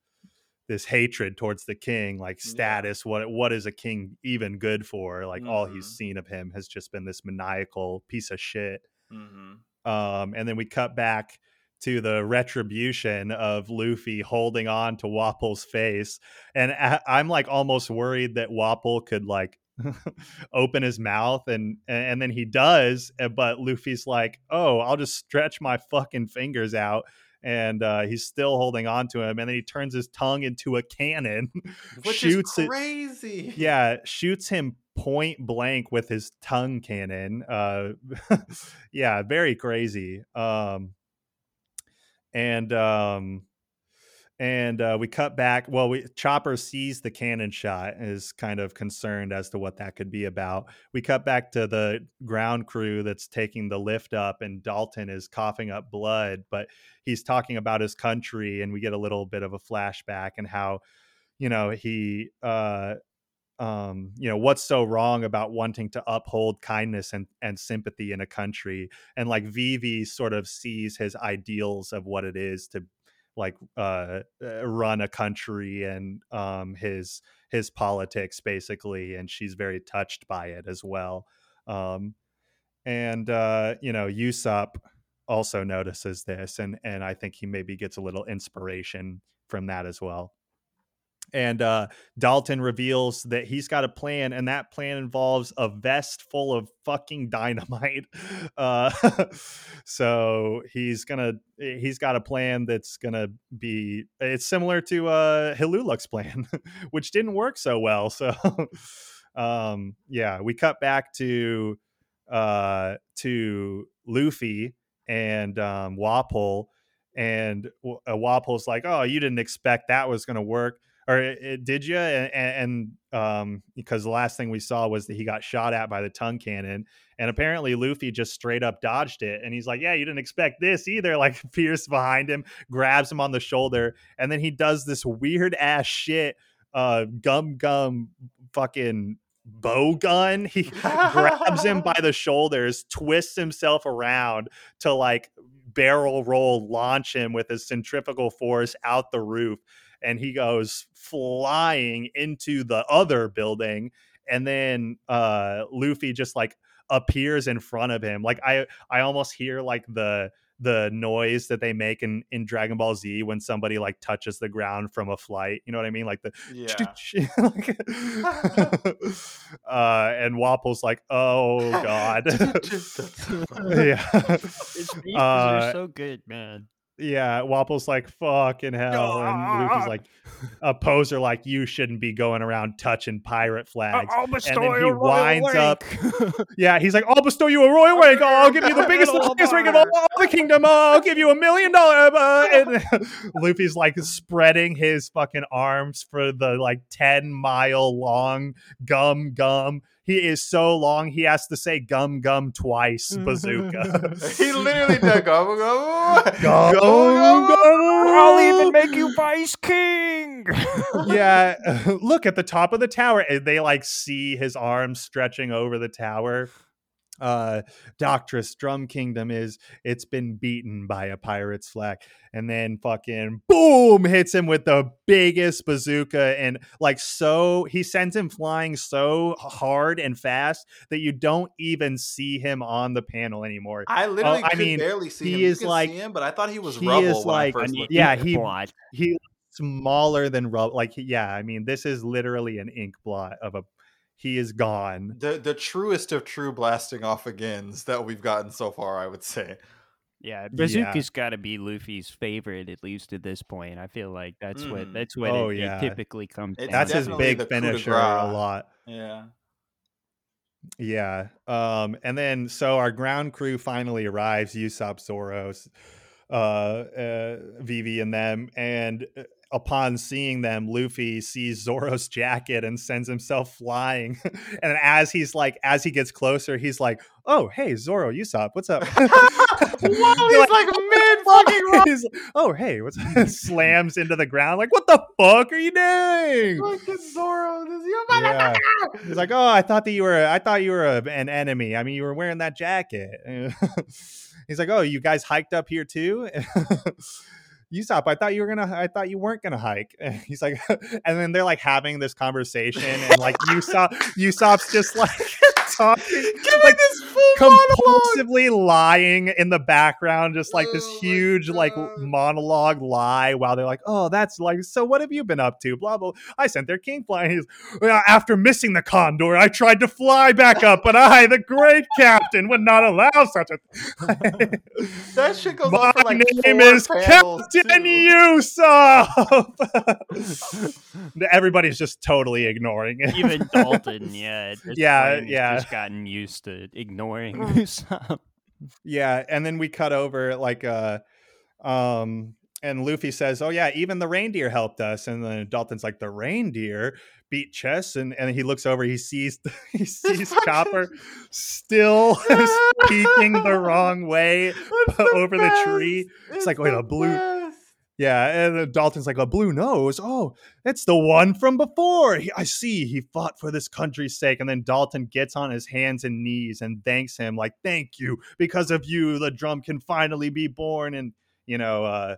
this hatred towards the king like Yeah. status what what is a king even good for like all he's Mhm. seen of him has just been this maniacal piece of shit Mhm. um, and then we cut back to the retribution of Luffy holding on to Wapol's face, and I, I'm like almost worried that Wapple could like open his mouth, and and then he does, uh, but Luffy's like, "Oh, I'll just stretch my fucking fingers out." And uh, he's still holding on to him, and then he turns his tongue into a cannon, Which shoots is it yeah shoots him point blank with his tongue cannon uh yeah very crazy um and um and uh, we cut back well we chopper sees the cannon shot and is kind of concerned as to what that could be about. We cut back to the ground crew that's taking the lift up and dalton is coughing up blood but he's talking about his country and we get a little bit of a flashback and how you know he uh um, you know what's so wrong about wanting to uphold kindness and, and sympathy in a country and like Vivi sort of sees his ideals of what it is to like uh, uh, run a country and um, his his politics basically, and she's very touched by it as well. Um, and uh, you know, Usopp also notices this, and and I think he maybe gets a little inspiration from that as well. And uh, Dalton reveals that he's got a plan, and that plan involves a vest full of fucking dynamite. Uh, so he's gonna he's got a plan that's gonna be it's similar to uh, Hiluluk's plan, which didn't work so well. So um, yeah, we cut back to uh, to Luffy and um, and uh, Wapol's like, "Oh, you didn't expect that was going to work." Or uh, did you? And, and um, because the last thing we saw was that he got shot at by the tongue cannon, and apparently Luffy just straight up dodged it. And he's like, "Yeah, you didn't expect this either." Like Pierce behind him grabs him on the shoulder, and then he does this weird ass shit, uh, gum gum, fucking bow gun. He grabs him by the shoulders, twists himself around to like barrel roll launch him with his centrifugal force out the roof. And he goes flying into the other building. And then uh Luffy just like appears in front of him. Like I I almost hear like the the noise that they make in in Dragon Ball Z when somebody like touches the ground from a flight. You know what I mean? Like the Yeah. uh, and Wapol's like, oh god, yeah, His faces Uh, are so good, man. Yeah. Wapol's like fucking hell, and Luffy's like a poser, like you shouldn't be going around touching pirate flags. I'll and then he you a royal winds up. Yeah, he's like, I'll bestow you a royal rank. I'll give you the biggest, Little longest rank of all, all the kingdom. I'll give you a million dollar. Uh, and Luffy's like spreading his fucking arms for the like 10 mile long gum gum. He is so long, he has to say gum gum twice, bazooka. he literally did go, go, Gum, go, go. I'll even make you vice king. yeah, look at the top of the tower. And they like see his arms stretching over the tower. Uh, Doctress Drum Kingdom is it's been beaten by a pirate's flag, and then fucking boom hits him with the biggest bazooka, and like so he sends him flying so hard and fast that you don't even see him on the panel anymore. I literally Oh, I mean, barely see he him. You is like- see him, but I thought he was he rubble is like- yeah, he- he smaller than rub like yeah i mean this is literally an ink blot of a he is gone the the truest of true blasting off agains that we've gotten so far. I would say. Yeah, Yeah. Bazooka's got to be Luffy's favorite at least at this point. I feel like that's what Mm. that's what Oh, it, it typically comes. It's down that's his big the coup de finisher a lot Yeah. yeah um and then so our ground crew finally arrives usopp soros uh, uh vivi and them and uh, upon seeing them luffy sees zoro's jacket and sends himself flying and as he's like as he gets closer he's like oh hey zoro you usopp what's up Whoa, he's like mid fucking. He's like, oh hey, what's slams into the ground like what the fuck are you doing? Fucking Zoro, this Yeah. He's like, oh, I thought that you were, I thought you were a, an enemy. I mean, you were wearing that jacket. He's like, oh, you guys hiked up here too. Usopp, I thought you were gonna, I thought you weren't gonna hike. And he's like, and then they're like having this conversation, and like Usopp, Usopp's just like talking, Give like this full monologue. compulsively lying in the background, just like this Oh my huge like monologue lie while they're like, "Oh, that's like so. What have you been up to?" Blah blah. I sent their king flying. He's well, after missing the condor, I tried to fly back up, but I, the great captain, would not allow such a. That shit goes My on for like name four is panels, Captain too. Usopp. Everybody's just totally ignoring it. Even Dalton, yeah, Yeah, yeah. Just gotten used to ignoring Usopp. Yeah, and then we cut over like uh um and Luffy says, "Oh yeah, even the reindeer helped us." And then Dalton's like, "The reindeer beat chess." And and he looks over, he sees he sees fucking- Chopper still speaking the wrong way That's over the best. tree. It's like, wait, a blue- best. Yeah, and Dalton's like, "A blue nose. Oh, it's the one from before. He, I see. He fought for this country's sake." And then Dalton gets on his hands and knees and thanks him, like, "Thank you. Because of you, the drum can finally be born." And you know, uh,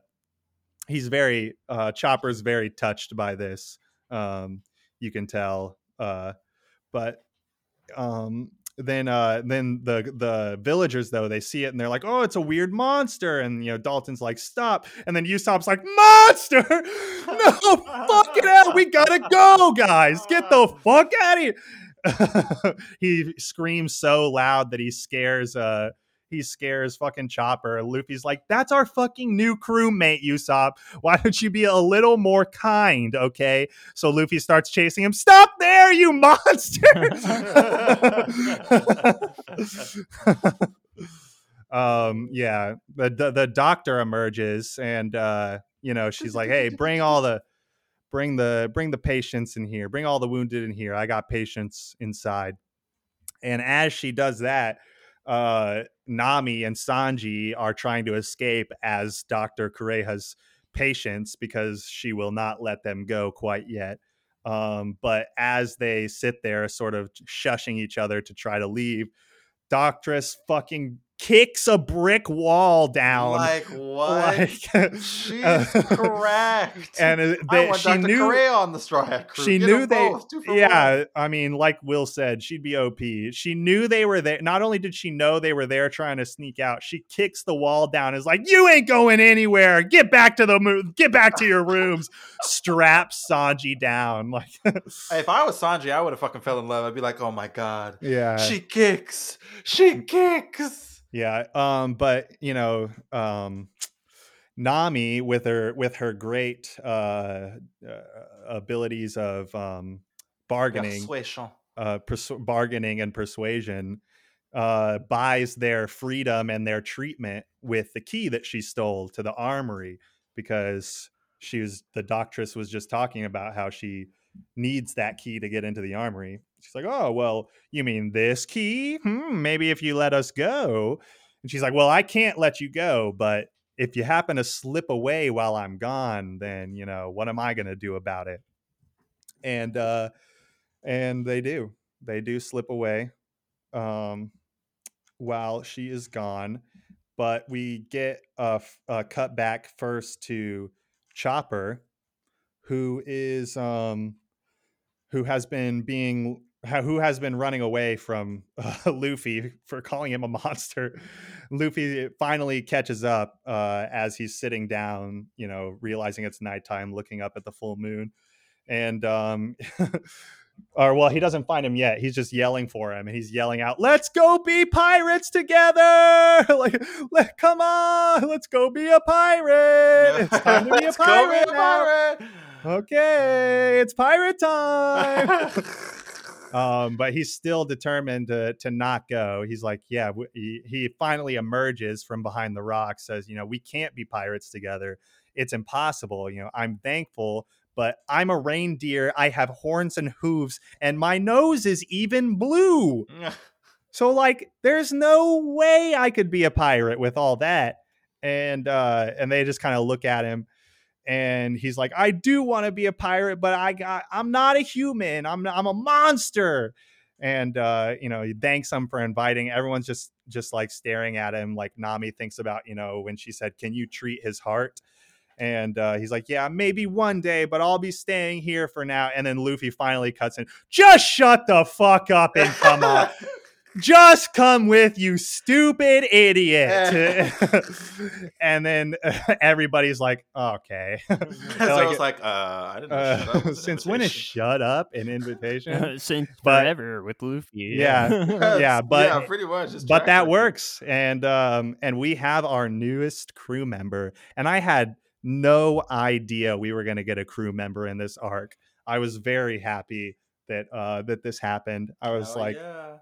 he's very uh chopper's very touched by this um you can tell uh but um then uh then the the villagers though they see it and they're like oh it's a weird monster. And you know dalton's like stop. And then usopp's like monster! No fuck it out we gotta go guys! Get the fuck out of here. He screams so loud that he scares uh he scares fucking Chopper. Luffy's like, "That's our fucking new crewmate, Usopp. Why don't you be a little more kind, okay?" So Luffy starts chasing him. Stop there, you monster! um, yeah, the, the the doctor emerges, and uh, you know she's like, "Hey, bring all the." Bring the bring the patients in here. Bring all the wounded in here. I got patients inside. And as she does that, uh, Nami and Sanji are trying to escape as Dr. Kureha's patients because she will not let them go quite yet. Um, but as they sit there, sort of shushing each other to try to leave, Doctress fucking kicks a brick wall down. Like what? Like, She's uh, correct. and uh, they, she Dr. knew Kureha on the Straw Hat crew. she Get knew they both, two one. yeah i mean like will said she'd be op she knew they were there not only did she know they were there trying to sneak out she kicks the wall down is like you ain't going anywhere get back to the mo- get back to your rooms straps sanji down like if I was Sanji, I would have fucking fell in love. I'd be like, oh my god, yeah she kicks, she kicks. Yeah, um, but you know, um, Nami with her with her great uh, uh, abilities of um, bargaining, uh, bargaining and persuasion, uh, buys their freedom and their treatment with the key that she stole to the armory because she was the doctress was just talking about how she needs that key to get into the armory. She's like, "Oh, well, you mean this key? Hmm, maybe if you let us go." And she's like, "Well, I can't let you go, but if you happen to slip away while I'm gone, then, you know, what am I going to do about it?" And uh and they do. They do slip away um while she is gone, but we get a, a cut back first to Chopper who is um who has been being who has been running away from uh, Luffy for calling him a monster. Luffy finally catches up uh, as he's sitting down, you know, realizing it's nighttime, looking up at the full moon, and um, or well, he doesn't find him yet. He's just yelling for him, and he's yelling out, "Let's go be pirates together! like, let, come on, let's go be a pirate! It's time to be a Let's go be pirate a now." pirate. Okay, it's pirate time. um, but he's still determined to to not go. He's like, yeah. w- He, he finally emerges from behind the rock, says, you know, we can't be pirates together. It's impossible. You know, I'm thankful, but I'm a reindeer. I have horns and hooves, and my nose is even blue. So like there's no way I could be a pirate with all that. And uh and they just kind of look at him and he's like I do want to be a pirate but I got I'm not a human. I'm I'm a monster. And uh you know, he thanks him for inviting. Everyone's just just like staring at him like Nami thinks about, you know, when she said, "Can you treat his heart?" And uh, he's like, Yeah, maybe one day, but I'll be staying here for now. And then Luffy finally cuts in, Just shut the fuck up and come on just come with you stupid idiot and then uh, everybody's like okay so Like, I was like, uh, I didn't know. uh, shut up since when is invitation. shut up an invitation Since But- forever with Luffy. Yeah. yeah, but- yeah, pretty much. it's but that works and um and we have our newest crew member and i had no idea we were going to get a crew member in this arc i was very happy that uh that this happened i was Hell like yeah.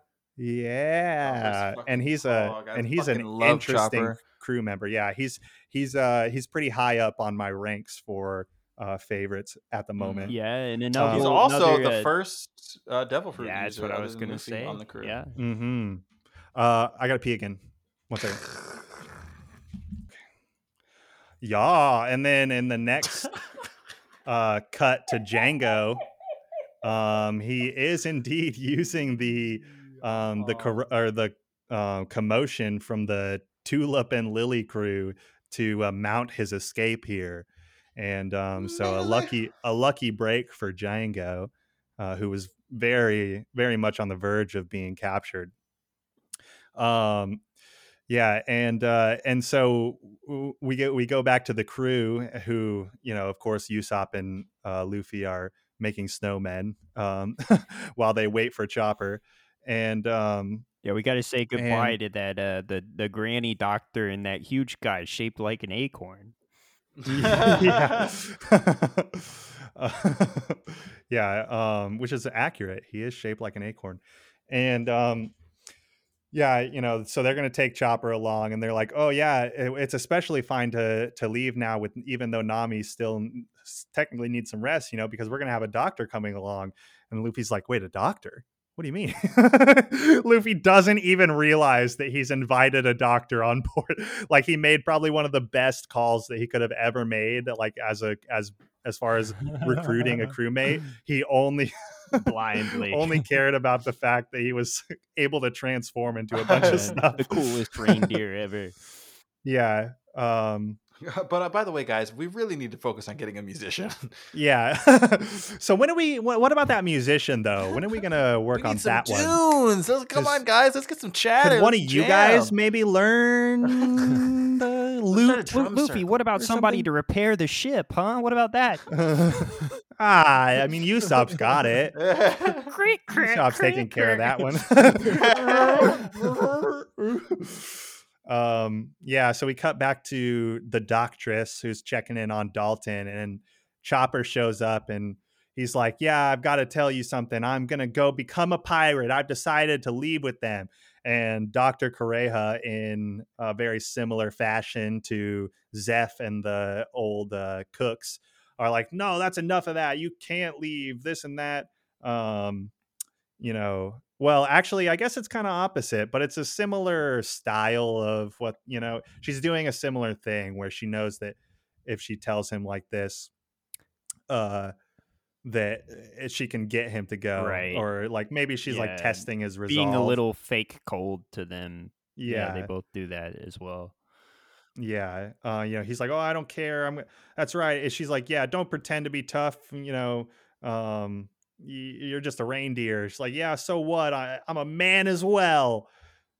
Yeah fucking and he's a hog. And he's an interesting Chopper. crew member yeah he's he's uh he's pretty high up on my ranks for uh favorites at the Mhm. moment Yeah, and another. He's also another, the uh, first uh, Devil Fruit. Yeah, that's what I was gonna Luffy say. on the crew. Yeah. mm-hmm uh i gotta pee again one second yeah and then in the next uh cut to django um he is indeed using the um the cor- or the uh, commotion from the tulip and lily crew to uh, mount his escape here. And um, so a lucky a lucky break for Django, uh, who was very very much on the verge of being captured. Um, yeah, and uh, and so we get we go back to the crew, who you know, of course, Usopp and uh, Luffy are making snowmen um, while they wait for Chopper, and um, Yeah, we got to say goodbye And- to that uh, the the granny doctor and that huge guy shaped like an acorn. yeah, Uh, yeah, um, which is accurate. He is shaped like an acorn, and um, yeah, you know, so they're going to take Chopper along, and they're like, "Oh yeah, it- it's especially fine to to leave now with even though Nami still technically needs some rest, you know, because we're going to have a doctor coming along." And Luffy's like, "Wait, a doctor? What do you mean?" Luffy doesn't even realize that he's invited a doctor on board. like he made probably one of the best calls that he could have ever made, like as a as as far as recruiting a crewmate. He only Blindly. only cared about the fact that he was able to transform into a bunch of stuff. the coolest reindeer ever. Yeah. Um but uh, by the way, guys, we really need to focus on getting a musician. yeah. so when are we what, what about that musician though? When are we going to work need on that one? tunes. Let's- come on, guys, let's get some chatter. One of let's you guys maybe learn the a Luffy, what about somebody something? to repair the ship, huh? What about that? ah, I mean Usopp's got it. Usopp's taking care of that one. Um, yeah, so we cut back to the doctress who's checking in on Dalton, and Chopper shows up and he's like, Yeah, I've got to tell you something. I'm gonna go become a pirate. I've decided to leave with them. And Dr. Kureha, in a very similar fashion to Zeph and the old uh, cooks, are like, No, that's enough of that. You can't leave, this and that. Um, you know well actually i guess it's kind of opposite but it's a similar style of what you know she's doing a similar thing where she knows that if she tells him like this uh that uh, she can get him to go Right. or like maybe she's like testing his resolve Being a little fake cold to them. yeah they both do that as well. Yeah. Uh, you know, he's like, "Oh, I don't care. I'm." That's right. And she's like, "Yeah, don't pretend to be tough. You know, um, you're just a reindeer." She's like, "Yeah, so what? I, I'm a man as well."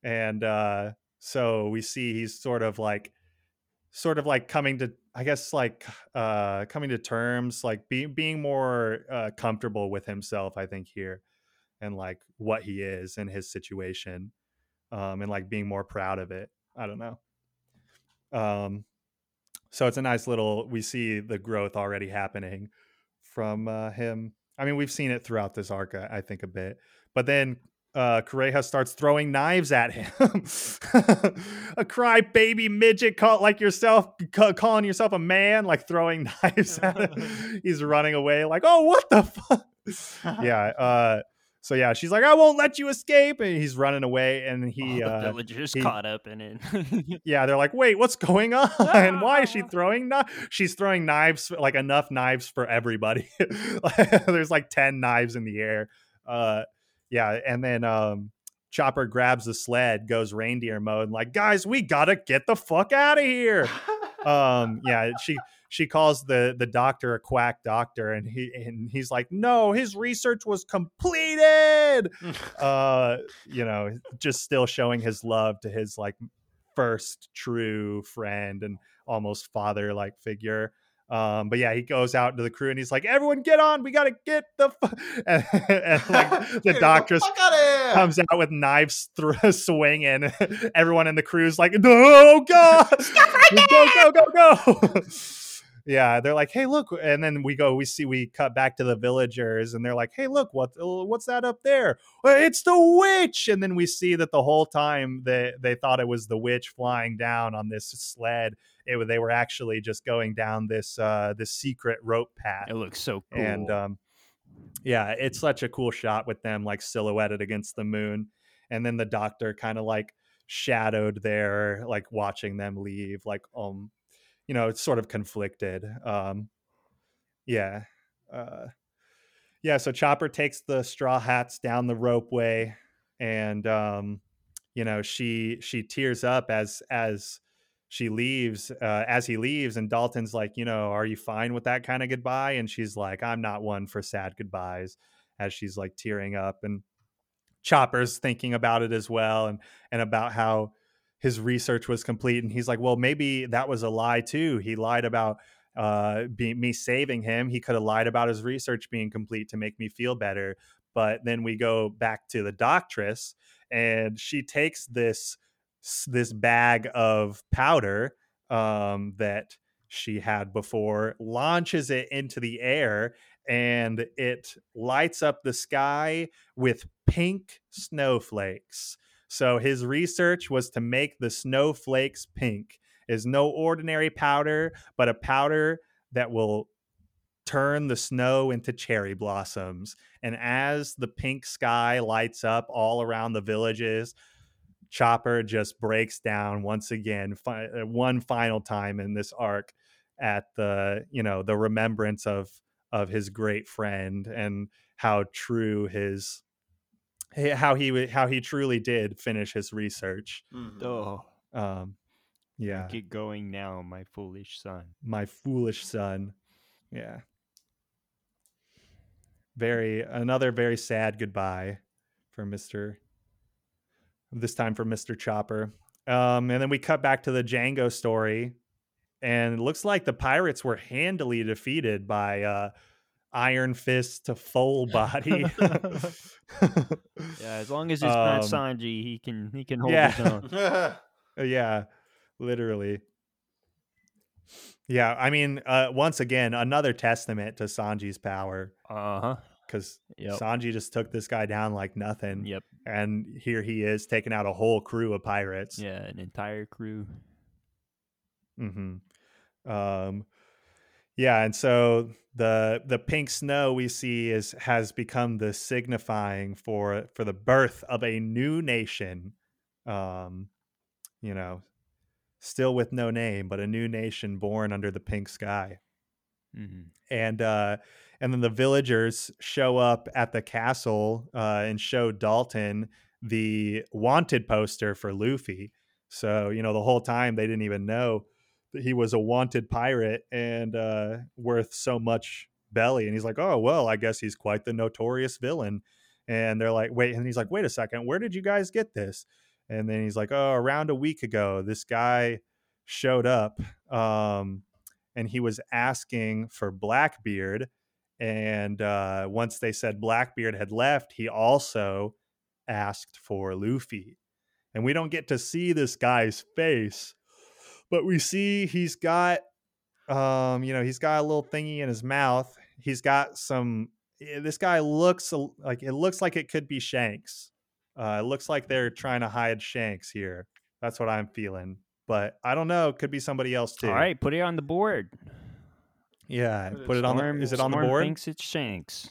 And uh, so we see he's sort of like, sort of like coming to, I guess, like uh, coming to terms, like being being more uh, comfortable with himself. I think here, and like what he is in his situation, um, and like being more proud of it. I don't know. Um, so it's a nice little. We see the growth already happening from uh, him. I mean, we've seen it throughout this arc, I think, a bit. But then uh, Kureha starts throwing knives at him. a cry baby midget call like yourself, ca- calling yourself a man, like throwing knives at him. He's running away, like, oh, what the fuck? yeah. Uh, so yeah, she's like, I won't let you escape, and he's running away, and he the uh, villagers he- caught up in it. yeah, they're like, wait, what's going on? And Why is she throwing knives? She's throwing knives, like enough knives for everybody. There's like 10 knives in the air. Uh, yeah, and then um, Chopper grabs the sled, goes reindeer mode, and like, guys, we gotta get the fuck out of here. Um, yeah, she she calls the the doctor a quack doctor, and he and he's like, no, his research was completed. Uh you know just still showing his love to his like first true friend and almost father like figure. Um but yeah he goes out to the crew and he's like everyone get on we gotta get the. And, and like the fuck comes out with knives through swinging. Everyone in the crew's like no god! go go go go yeah they're like hey look and then we go we see we cut back to the villagers and they're like hey look what what's that up there? "Uh, it's the witch! And then we see that the whole time they they thought it was the witch flying down on this sled. It, they were actually just going down this uh this secret rope path. It looks so cool. and um yeah it's such a cool shot with them like silhouetted against the moon. And then the doctor kind of like shadowed there like watching them leave like um you know it's sort of conflicted um yeah uh yeah so chopper takes the straw hats down the ropeway and um you know she she tears up as as she leaves uh, as he leaves, and Dalton's like, you know, are you fine with that kind of goodbye? And she's like, I'm not one for sad goodbyes. As she's like tearing up, and Chopper's thinking about it as well, and and about how his research was complete, and he's like, well, maybe that was a lie too. He lied about uh, be, me saving him. He could have lied about his research being complete to make me feel better. But then we go back to the doctress, and she takes this this bag of powder um, that she had before, launches it into the air, and it lights up the sky with pink snowflakes. So his research was to make the snowflakes pink. Is no ordinary powder, but a powder that will turn the snow into cherry blossoms. And as the pink sky lights up all around the villages, Chopper just breaks down once again, fi- uh, one final time in this arc at the, you know, the remembrance of of his great friend and how true his how he how he truly did finish his research. Mhm. Oh, Um, yeah, get going now, my foolish son. my foolish son. Yeah. Very another very sad goodbye for Mr. This time for Mr. Chopper. Um, and then we cut back to the Jango story, and it looks like the pirates were handily defeated by uh, Iron Fist to Fullbody. Yeah, as long as it's not Um, Sanji, he can he can hold yeah. his own. Uh, yeah, literally. Yeah, I mean, uh, once again, another testament to Sanji's power Uh huh. because Yep. Sanji just took this guy down like nothing. Yep. And here he is taking out a whole crew of pirates. Yeah, an entire crew. Mm hmm. Um, yeah, and so the the pink snow we see is has become the signifying for for the birth of a new nation. Um, you know, still with no name, but a new nation born under the pink sky. hmm and uh and then the villagers show up at the castle uh and show Dalton the wanted poster for Luffy. So, you know, the whole time they didn't even know that he was a wanted pirate and uh worth so much belly and he's like, "Oh, well, I guess he's quite the notorious villain." And they're like, "Wait," and he's like, "Wait a second. Where did you guys get this?" And then he's like, "Oh, around a week ago, this guy showed up um and he was asking for Blackbeard. And uh, once they said Blackbeard had left, he also asked for Luffy. And we don't get to see this guy's face, but we see he's got, um, you know, he's got a little thingy in his mouth. He's got some. eh, This guy looks like it looks like it could be Shanks. Uh, it looks like they're trying to hide Shanks here. That's what I'm feeling, but I don't know. It could be somebody else too. All right, put it on the board. Yeah, Put it put it on. Storm, The, is it on the Storm board? Thinks it's Shanks.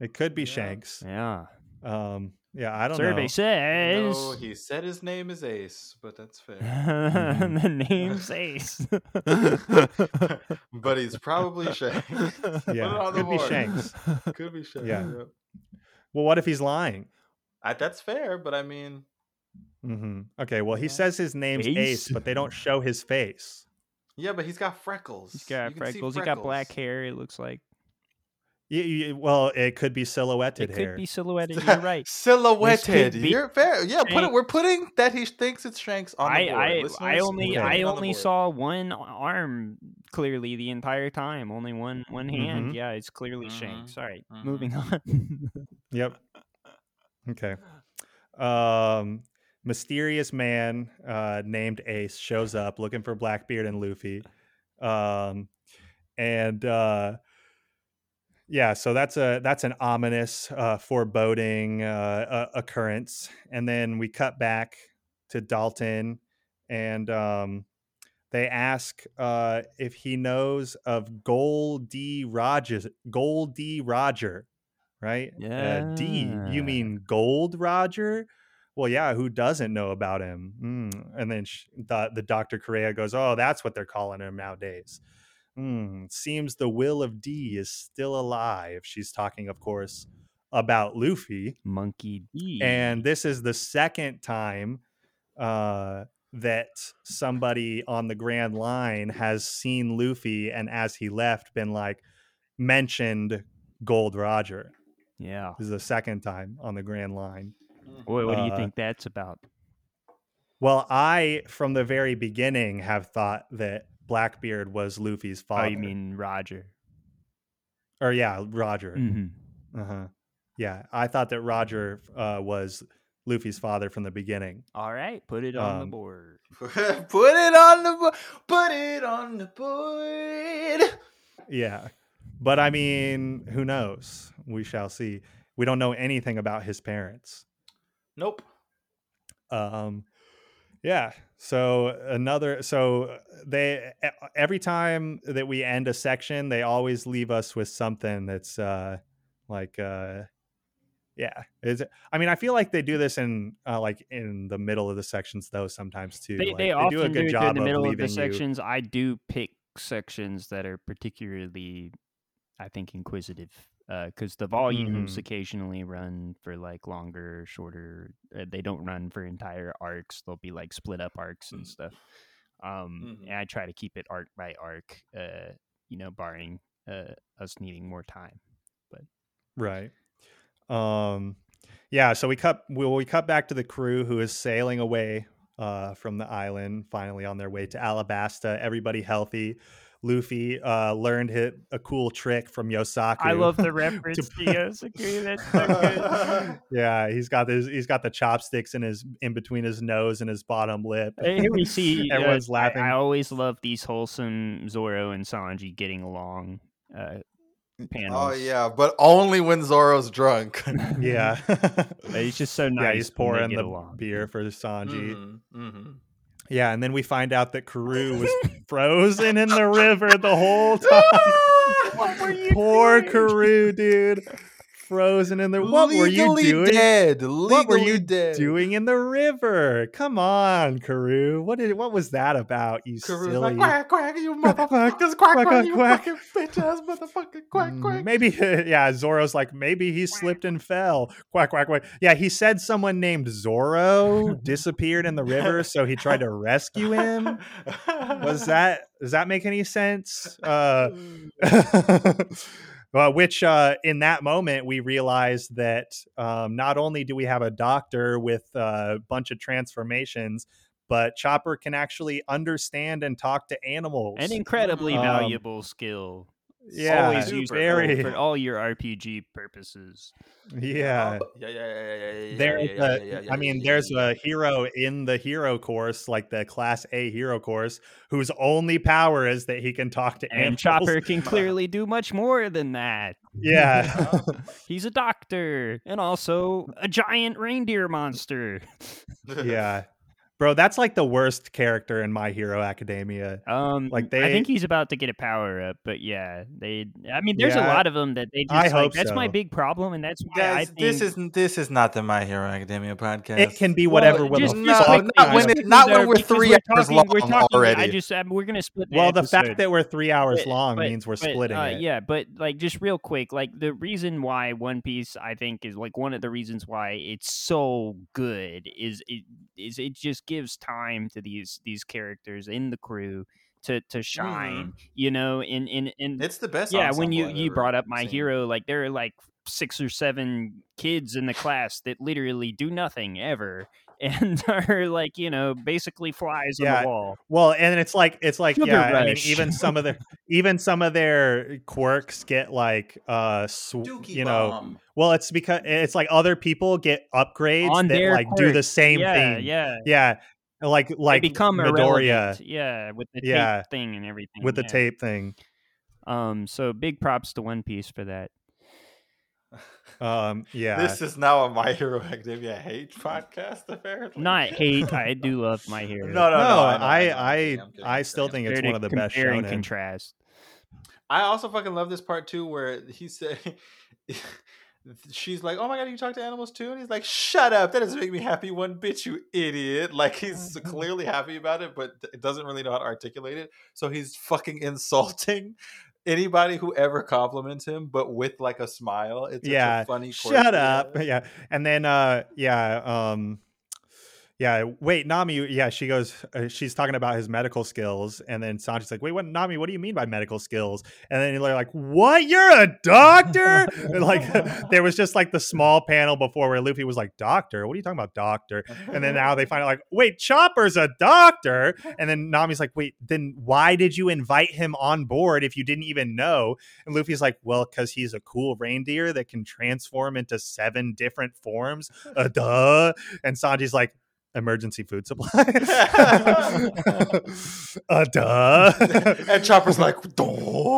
It could be Yeah. Shanks. Yeah. Um, yeah, I don't Survey know. says No, he said his name is Ace, but that's fair. the name's Ace. but he's probably Shanks. Yeah, on the could be. Shanks. Could be Shanks. Yeah. yep. Well, what if he's lying? I, that's fair, but I mean, Mm-hmm. Okay, well, he Yeah. says his name's Ace. Ace? but they don't show his face. yeah, but he's got freckles. He's got You can see freckles. He got black hair. It looks like Y- y- well, it could be silhouetted it hair. could be silhouetted. You're right. Silhouetted. be You're fair. Yeah, put it. We're putting that he thinks it's Shanks on the I board. I, I only. I on only saw one arm clearly the entire time. Only one one hand. Mhm. Yeah, it's clearly Mhm, Shanks. All right, mhm. moving on. Yep. Okay. Um, mysterious man uh, named Ace shows up looking for Blackbeard and Luffy. Um, and uh, yeah, so that's a that's an ominous, uh, foreboding uh, uh, occurrence. And then we cut back to Dalton, and um, they ask uh, if he knows of Gold D. Rogers, Gold D. Roger, right? Uh, D. You mean Gold Roger? Well, yeah. Who doesn't know about him? Mm. And then sh- the the Doctor Kureha goes, "Oh, that's what they're calling him nowadays." Hmm. Seems the will of D is still alive. She's talking, of course, about Luffy Monkey D. and this is the second time uh that somebody on the Grand Line has seen Luffy and as he left been like mentioned Gold Roger. Yeah. This is the second time on the Grand Line. Boy, what do you Uh, think that's about? Well, I from the very beginning have thought that Blackbeard was Luffy's father. Oh, you mean Roger? or yeah, Roger. Mm-hmm. Uh-huh. Yeah, I thought that Roger uh, was Luffy's father from the beginning. All right, put it on the Um, board. put it on the board. put it on the board. Yeah. But I mean, who knows? We shall see. We don't know anything about his parents. Nope. Um yeah. So another so they every time that we end a section, they always leave us with something that's uh like uh yeah. Is it, I mean, I feel like they do this in uh, like in the middle of the sections though sometimes too. They, Like, they often do a good it job in the middle of, leaving the you- sections. I do pick sections that are particularly, I think, inquisitive because the volumes Mhm. occasionally run for like longer, shorter. Uh, they don't run for entire arcs. They'll be like split up arcs and stuff. Um, Mhm. And I try to keep it arc by arc. Uh, you know, barring uh, us needing more time. But right. Um yeah, so we cut we, we cut back to the crew who is sailing away uh from the island, finally on their way to Alabasta, everybody healthy. Luffy uh learned hit a cool trick from Yosaku. I love the reference to Yosaku. That's so good. yeah, he's got this he's got the chopsticks in his in between his nose and his bottom lip. Uh, Here we see uh, Everyone's I- laughing. I, always love these wholesome Zoro and Sanji getting along uh, panels. Oh yeah, but only when Zoro's drunk. yeah. he's just so nice. yeah, he's pouring the along. beer for Sanji. Mhm, mhm. Yeah, and then we find out that Karoo was frozen in the river the whole time. Poor Karoo, dude. Frozen in the What were you doing? Dead. What were you dead. doing in the river? Come on, Karoo. What did what was that about, you Karoo's silly like, quack, quack, you motherfuckers, quack, quack, quack, you quack. fucking bitch ass motherfucker, quack, Mm, quack. Maybe yeah, Zoro's like maybe he slipped and fell. Quack quack quack. Yeah, he said someone named Zoro disappeared in the river, so he tried to rescue him. Was that does that make any sense? Uh well, which uh, in that moment we realized that um, not only do we have a doctor with a bunch of transformations, but Chopper can actually understand and talk to animals. An incredibly Um, valuable skill. Yeah, Always super very for all your RPG purposes. Oh, yeah. yeah, yeah, yeah, yeah, yeah, yeah. There's yeah, yeah, a, yeah, yeah, I mean, there's a hero in the hero course, like the Class A hero course, whose only power is that he can talk to And animals. Chopper can clearly do much more than that. Yeah, He's a doctor and also a giant reindeer monster. yeah, bro, that's like the worst character in My Hero Academia. Um, Like, they, I think he's about to get a power up, but yeah, they. I mean, there's Yeah, a lot of them that they. Just, I like, hope that's my big problem, and that's why I think this isn't this is not the My Hero Academia podcast. It can be whatever. Well, with just, no, quickly, not when it- not when we're three we're hours talking, we're long talking, I just I, we're gonna split. The Well, the fact that we're three hours But- long but- means we're but, splitting uh, it. Yeah, but like just real quick, like the reason why One Piece, I think, is like one of the reasons why it's so good is it is it just gives time to these these characters in the crew to to hmm. shine. You know, in in in. It's the best. yeah. When you I've you brought up My seen. Hero, like there are like six or seven kids in the class that literally do nothing ever. And are like you know basically flies on the wall. Well, and it's like it's like Sugar yeah. I mean, even some of their even some of their quirks get like uh, sw- you know, bomb. Well, it's because it's like other people get upgrades On that their like do the same yeah, thing. Yeah, yeah, like They like become Midoriya irrelevant. Yeah, with the Yeah. tape thing and everything. with the tape thing. Um, so big props to One Piece for that. Um, yeah, This is now a My Hero Academia hate podcast, apparently. Not hate. I do love My Hero. No, no, no, no. know, I I I'm I, kidding, I'm kidding, I I'm still think it's one of the best compare and contrast. I also fucking love this part too, where he said, "She's like, oh my god, you talk to animals too," and he's like, "Shut up! That doesn't make me happy one bit, you idiot!" Like he's clearly happy about it, but it doesn't really know how to articulate it. So he's fucking insulting anybody who ever compliments him, but with like a smile. It's Yeah, a funny. Shut up. Yeah, and then uh, yeah, um, Yeah, wait, Nami. Yeah, she goes. Uh, she's talking about his medical skills, and then Sanji's like, "Wait, what, Nami? What do you mean by medical skills?" And then they're like, "What? You're a doctor?" and like, there was just like the small panel before where Luffy was like, "Doctor? What are you talking about, doctor?" And then now they find out like, "Wait, Chopper's a doctor." And then Nami's like, "Wait, then why did you invite him on board if you didn't even know?" And Luffy's like, "Well, because he's a cool reindeer that can transform into seven different forms." Uh, duh. And Sanji's like emergency food supply. uh, duh. and Chopper's like, "Duh,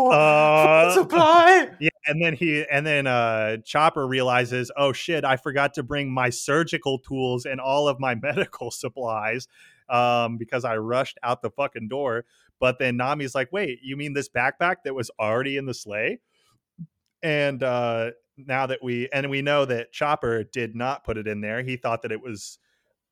Uh, food supply." yeah, and then he and then uh Chopper realizes, oh shit, I forgot to bring my surgical tools and all of my medical supplies um because I rushed out the fucking door. But then Nami's like, wait, you mean this backpack that was already in the sleigh? And uh now that we and we know that Chopper did not put it in there. He thought that it was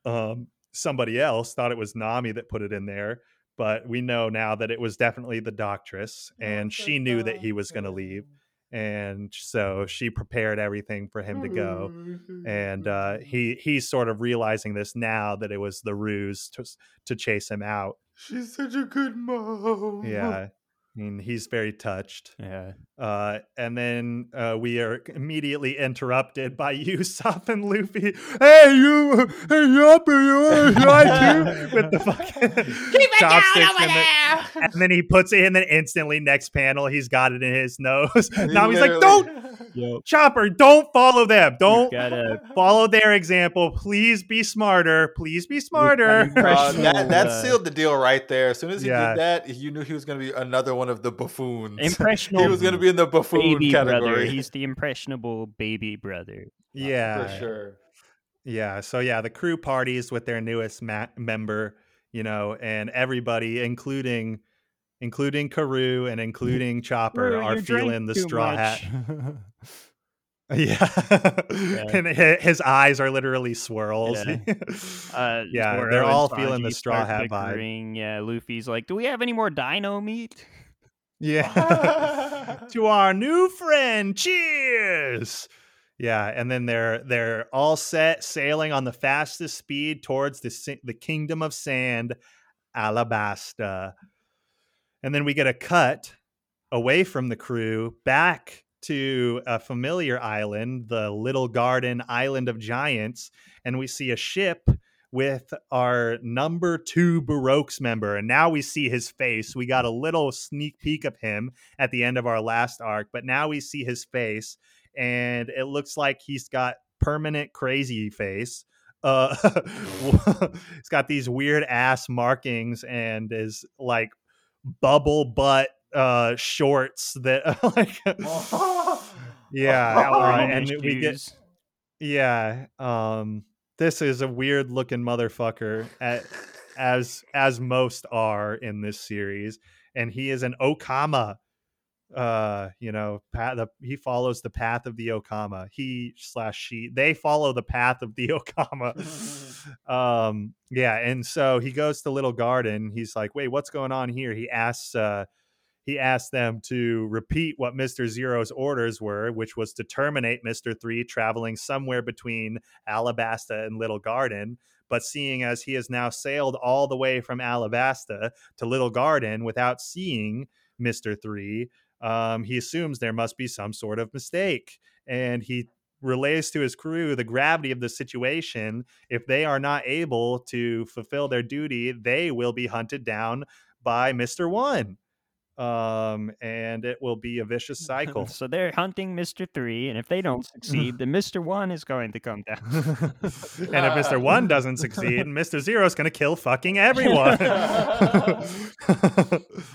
um somebody else, thought it was Nami that put it in there. But we know now that it was definitely the doctress, and she knew that he was going to leave and so she prepared everything for him to go and uh, he he's sort of realizing this now that it was the ruse to to chase him out She's such a good mom. yeah I mean, he's very touched Yeah. uh, and then uh, we are immediately interrupted by Usopp and Luffy. Hey, you, hey, Yuppie, you right too? With the fucking Keep it down chopsticks over and the- there. and then he puts it in, and then instantly, next panel, he's got it in his nose. Now he's like, "Don't, Yep. Chopper, don't follow them. Don't gotta follow their example. Please be smarter. Please be smarter." Uh, that that sealed the deal right there. As soon as he Yeah. did that, you knew he was going to be another one of the buffoons. impressionable. he was going to be in the buffoon baby brother. category. He's the impressionable baby brother. yeah, for sure. Yeah. So yeah, the crew parties with their newest ma- member, you know, and everybody, including including Karoo and including Chopper, Bro, are feeling the straw much. hat. Yeah. and his eyes are literally swirls. Uh, Yeah, they're all feeling the Sanji straw start hat vibe. bickering. Yeah, Luffy's like, "Do we have any more dino meat?" Yeah. to our new friend, cheers. Yeah, and then they're they're all set sailing on the fastest speed towards the the kingdom of sand, Alabasta. And then we get a cut away from the crew back to a familiar island, the Little Garden Island of Giants, and we see a ship with our number two Baroque's member. And now we see his face. We got a little sneak peek of him at the end of our last arc, but now we see his face, and it looks like he's got permanent crazy face. Uh, he's got these weird ass markings and is like bubble butt uh shorts that like yeah uh, and we get yeah um this is a weird looking motherfucker at, as as most are in this series and he is an okama uh you know path the, he follows the path of the okama. He slash she they follow the path of the okama. Um yeah and so he goes to little garden. He's like wait what's going on here? He asks uh he asked them to repeat what Mr. Zero's orders were, which was to terminate Mr. Three traveling somewhere between Alabasta and Little Garden. But seeing as he has now sailed all the way from Alabasta to Little Garden without seeing Mr. Three, um, he assumes there must be some sort of mistake. And he relays to his crew the gravity of the situation. If they are not able to fulfill their duty, they will be hunted down by Mr. One um, and it will be a vicious cycle. So they're hunting Mister Three, and if they don't succeed, then Mister One is going to come down. and if Mr. One doesn't succeed, Mr. Zero is going to kill fucking everyone.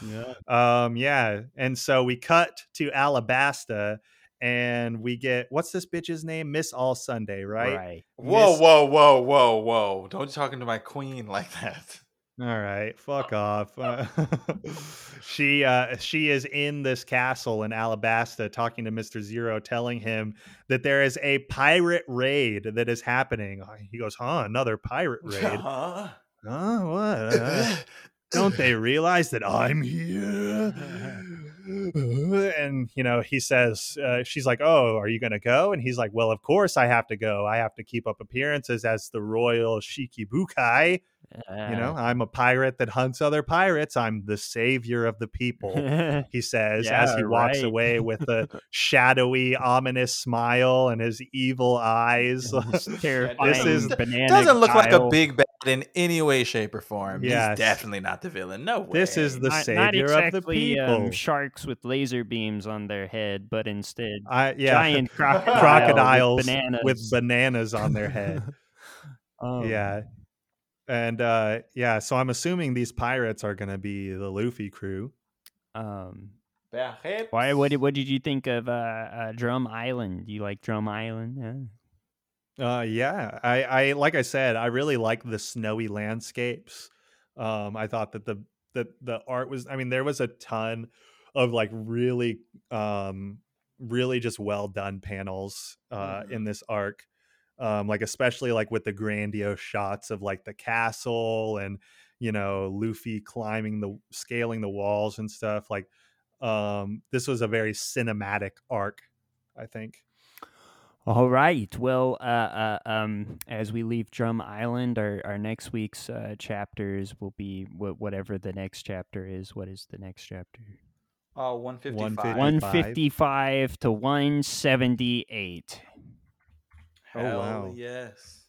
yeah. um, yeah. And so we cut to Alabasta and we get what's this bitch's name? Miss All Sunday, right? Whoa, Miss- whoa, whoa, whoa, whoa! Don't you talking to my queen like that? All right, fuck off. Uh, she uh, she is in this castle in Alabasta talking to Mr. Zero, telling him that there is a pirate raid that is happening. Uh, He goes, "Huh, another pirate raid? Huh? Huh, what? Uh, don't they realize that I'm here?" And you know he says uh, she's like oh are you gonna go and he's like well of course i have to go i have to keep up appearances as the royal Shichibukai you know i'm a pirate that hunts other pirates i'm the savior of the people he says as he walks right. away with a shadowy ominous smile and his evil eyes This is- banana Doesn't look like a big bad in any way, shape, or form. Yes. He's definitely not the villain. No way. This is the not, savior not exactly, of the people Um, sharks with laser beams on their head, but instead I, yeah giant crocodile crocodiles with bananas. with bananas on their head Um, yeah and uh yeah so i'm assuming these pirates are gonna be the luffy crew Um, Perhaps. why? What did, what did you think of uh, uh, Drum Island? Do you like Drum Island? Yeah. uh yeah i i like i said i really like the snowy landscapes um i thought that the that the art was i mean there was a ton of like really um really just well done panels uh Mhm. in this arc um like especially like with the grandiose shots of like the castle and you know luffy climbing the scaling the walls and stuff like um this was a very cinematic arc i think All right. Well, uh, uh, um, as we leave Drum Island, our, our next week's uh, chapters will be wh- whatever the next chapter is. What is the next chapter? Oh, 155. 155 to 178. Oh, Hell wow. yes.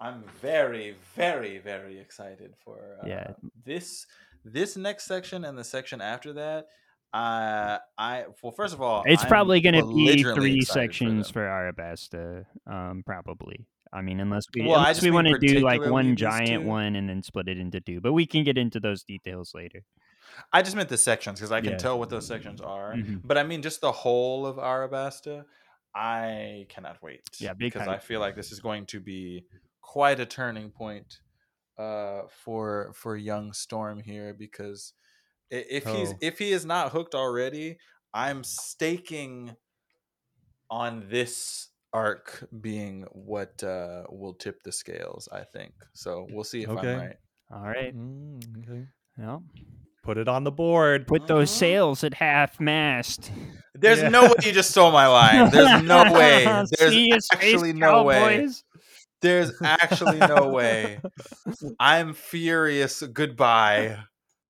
I'm very, very, very excited for uh, Yeah. this this next section and the section after that. Uh, I well, first of all, It's I'm probably going to be three sections them. for, Arabasta. Um, probably. I mean, unless we Well, unless we want to do like one giant two. one and then split it into two, but we can get into those details later. I just meant the sections because I can Yeah. tell what those sections are. Mhm. But I mean, just the whole of Arabasta, I cannot wait. Yeah, because. I feel like this is going to be quite a turning point uh, for for young Storm here. Because if he's Oh. if he is not hooked already, I'm staking on this arc being what uh, will tip the scales. I think so. We'll see if Okay. I'm right. All right. Mm, okay. Well, Put it on the board. put those Mhm. sails at half mast. There's Yeah. no way you just stole my line. There's no way. There's See you, Space actually no way. There's actually no way. I'm furious. Goodbye.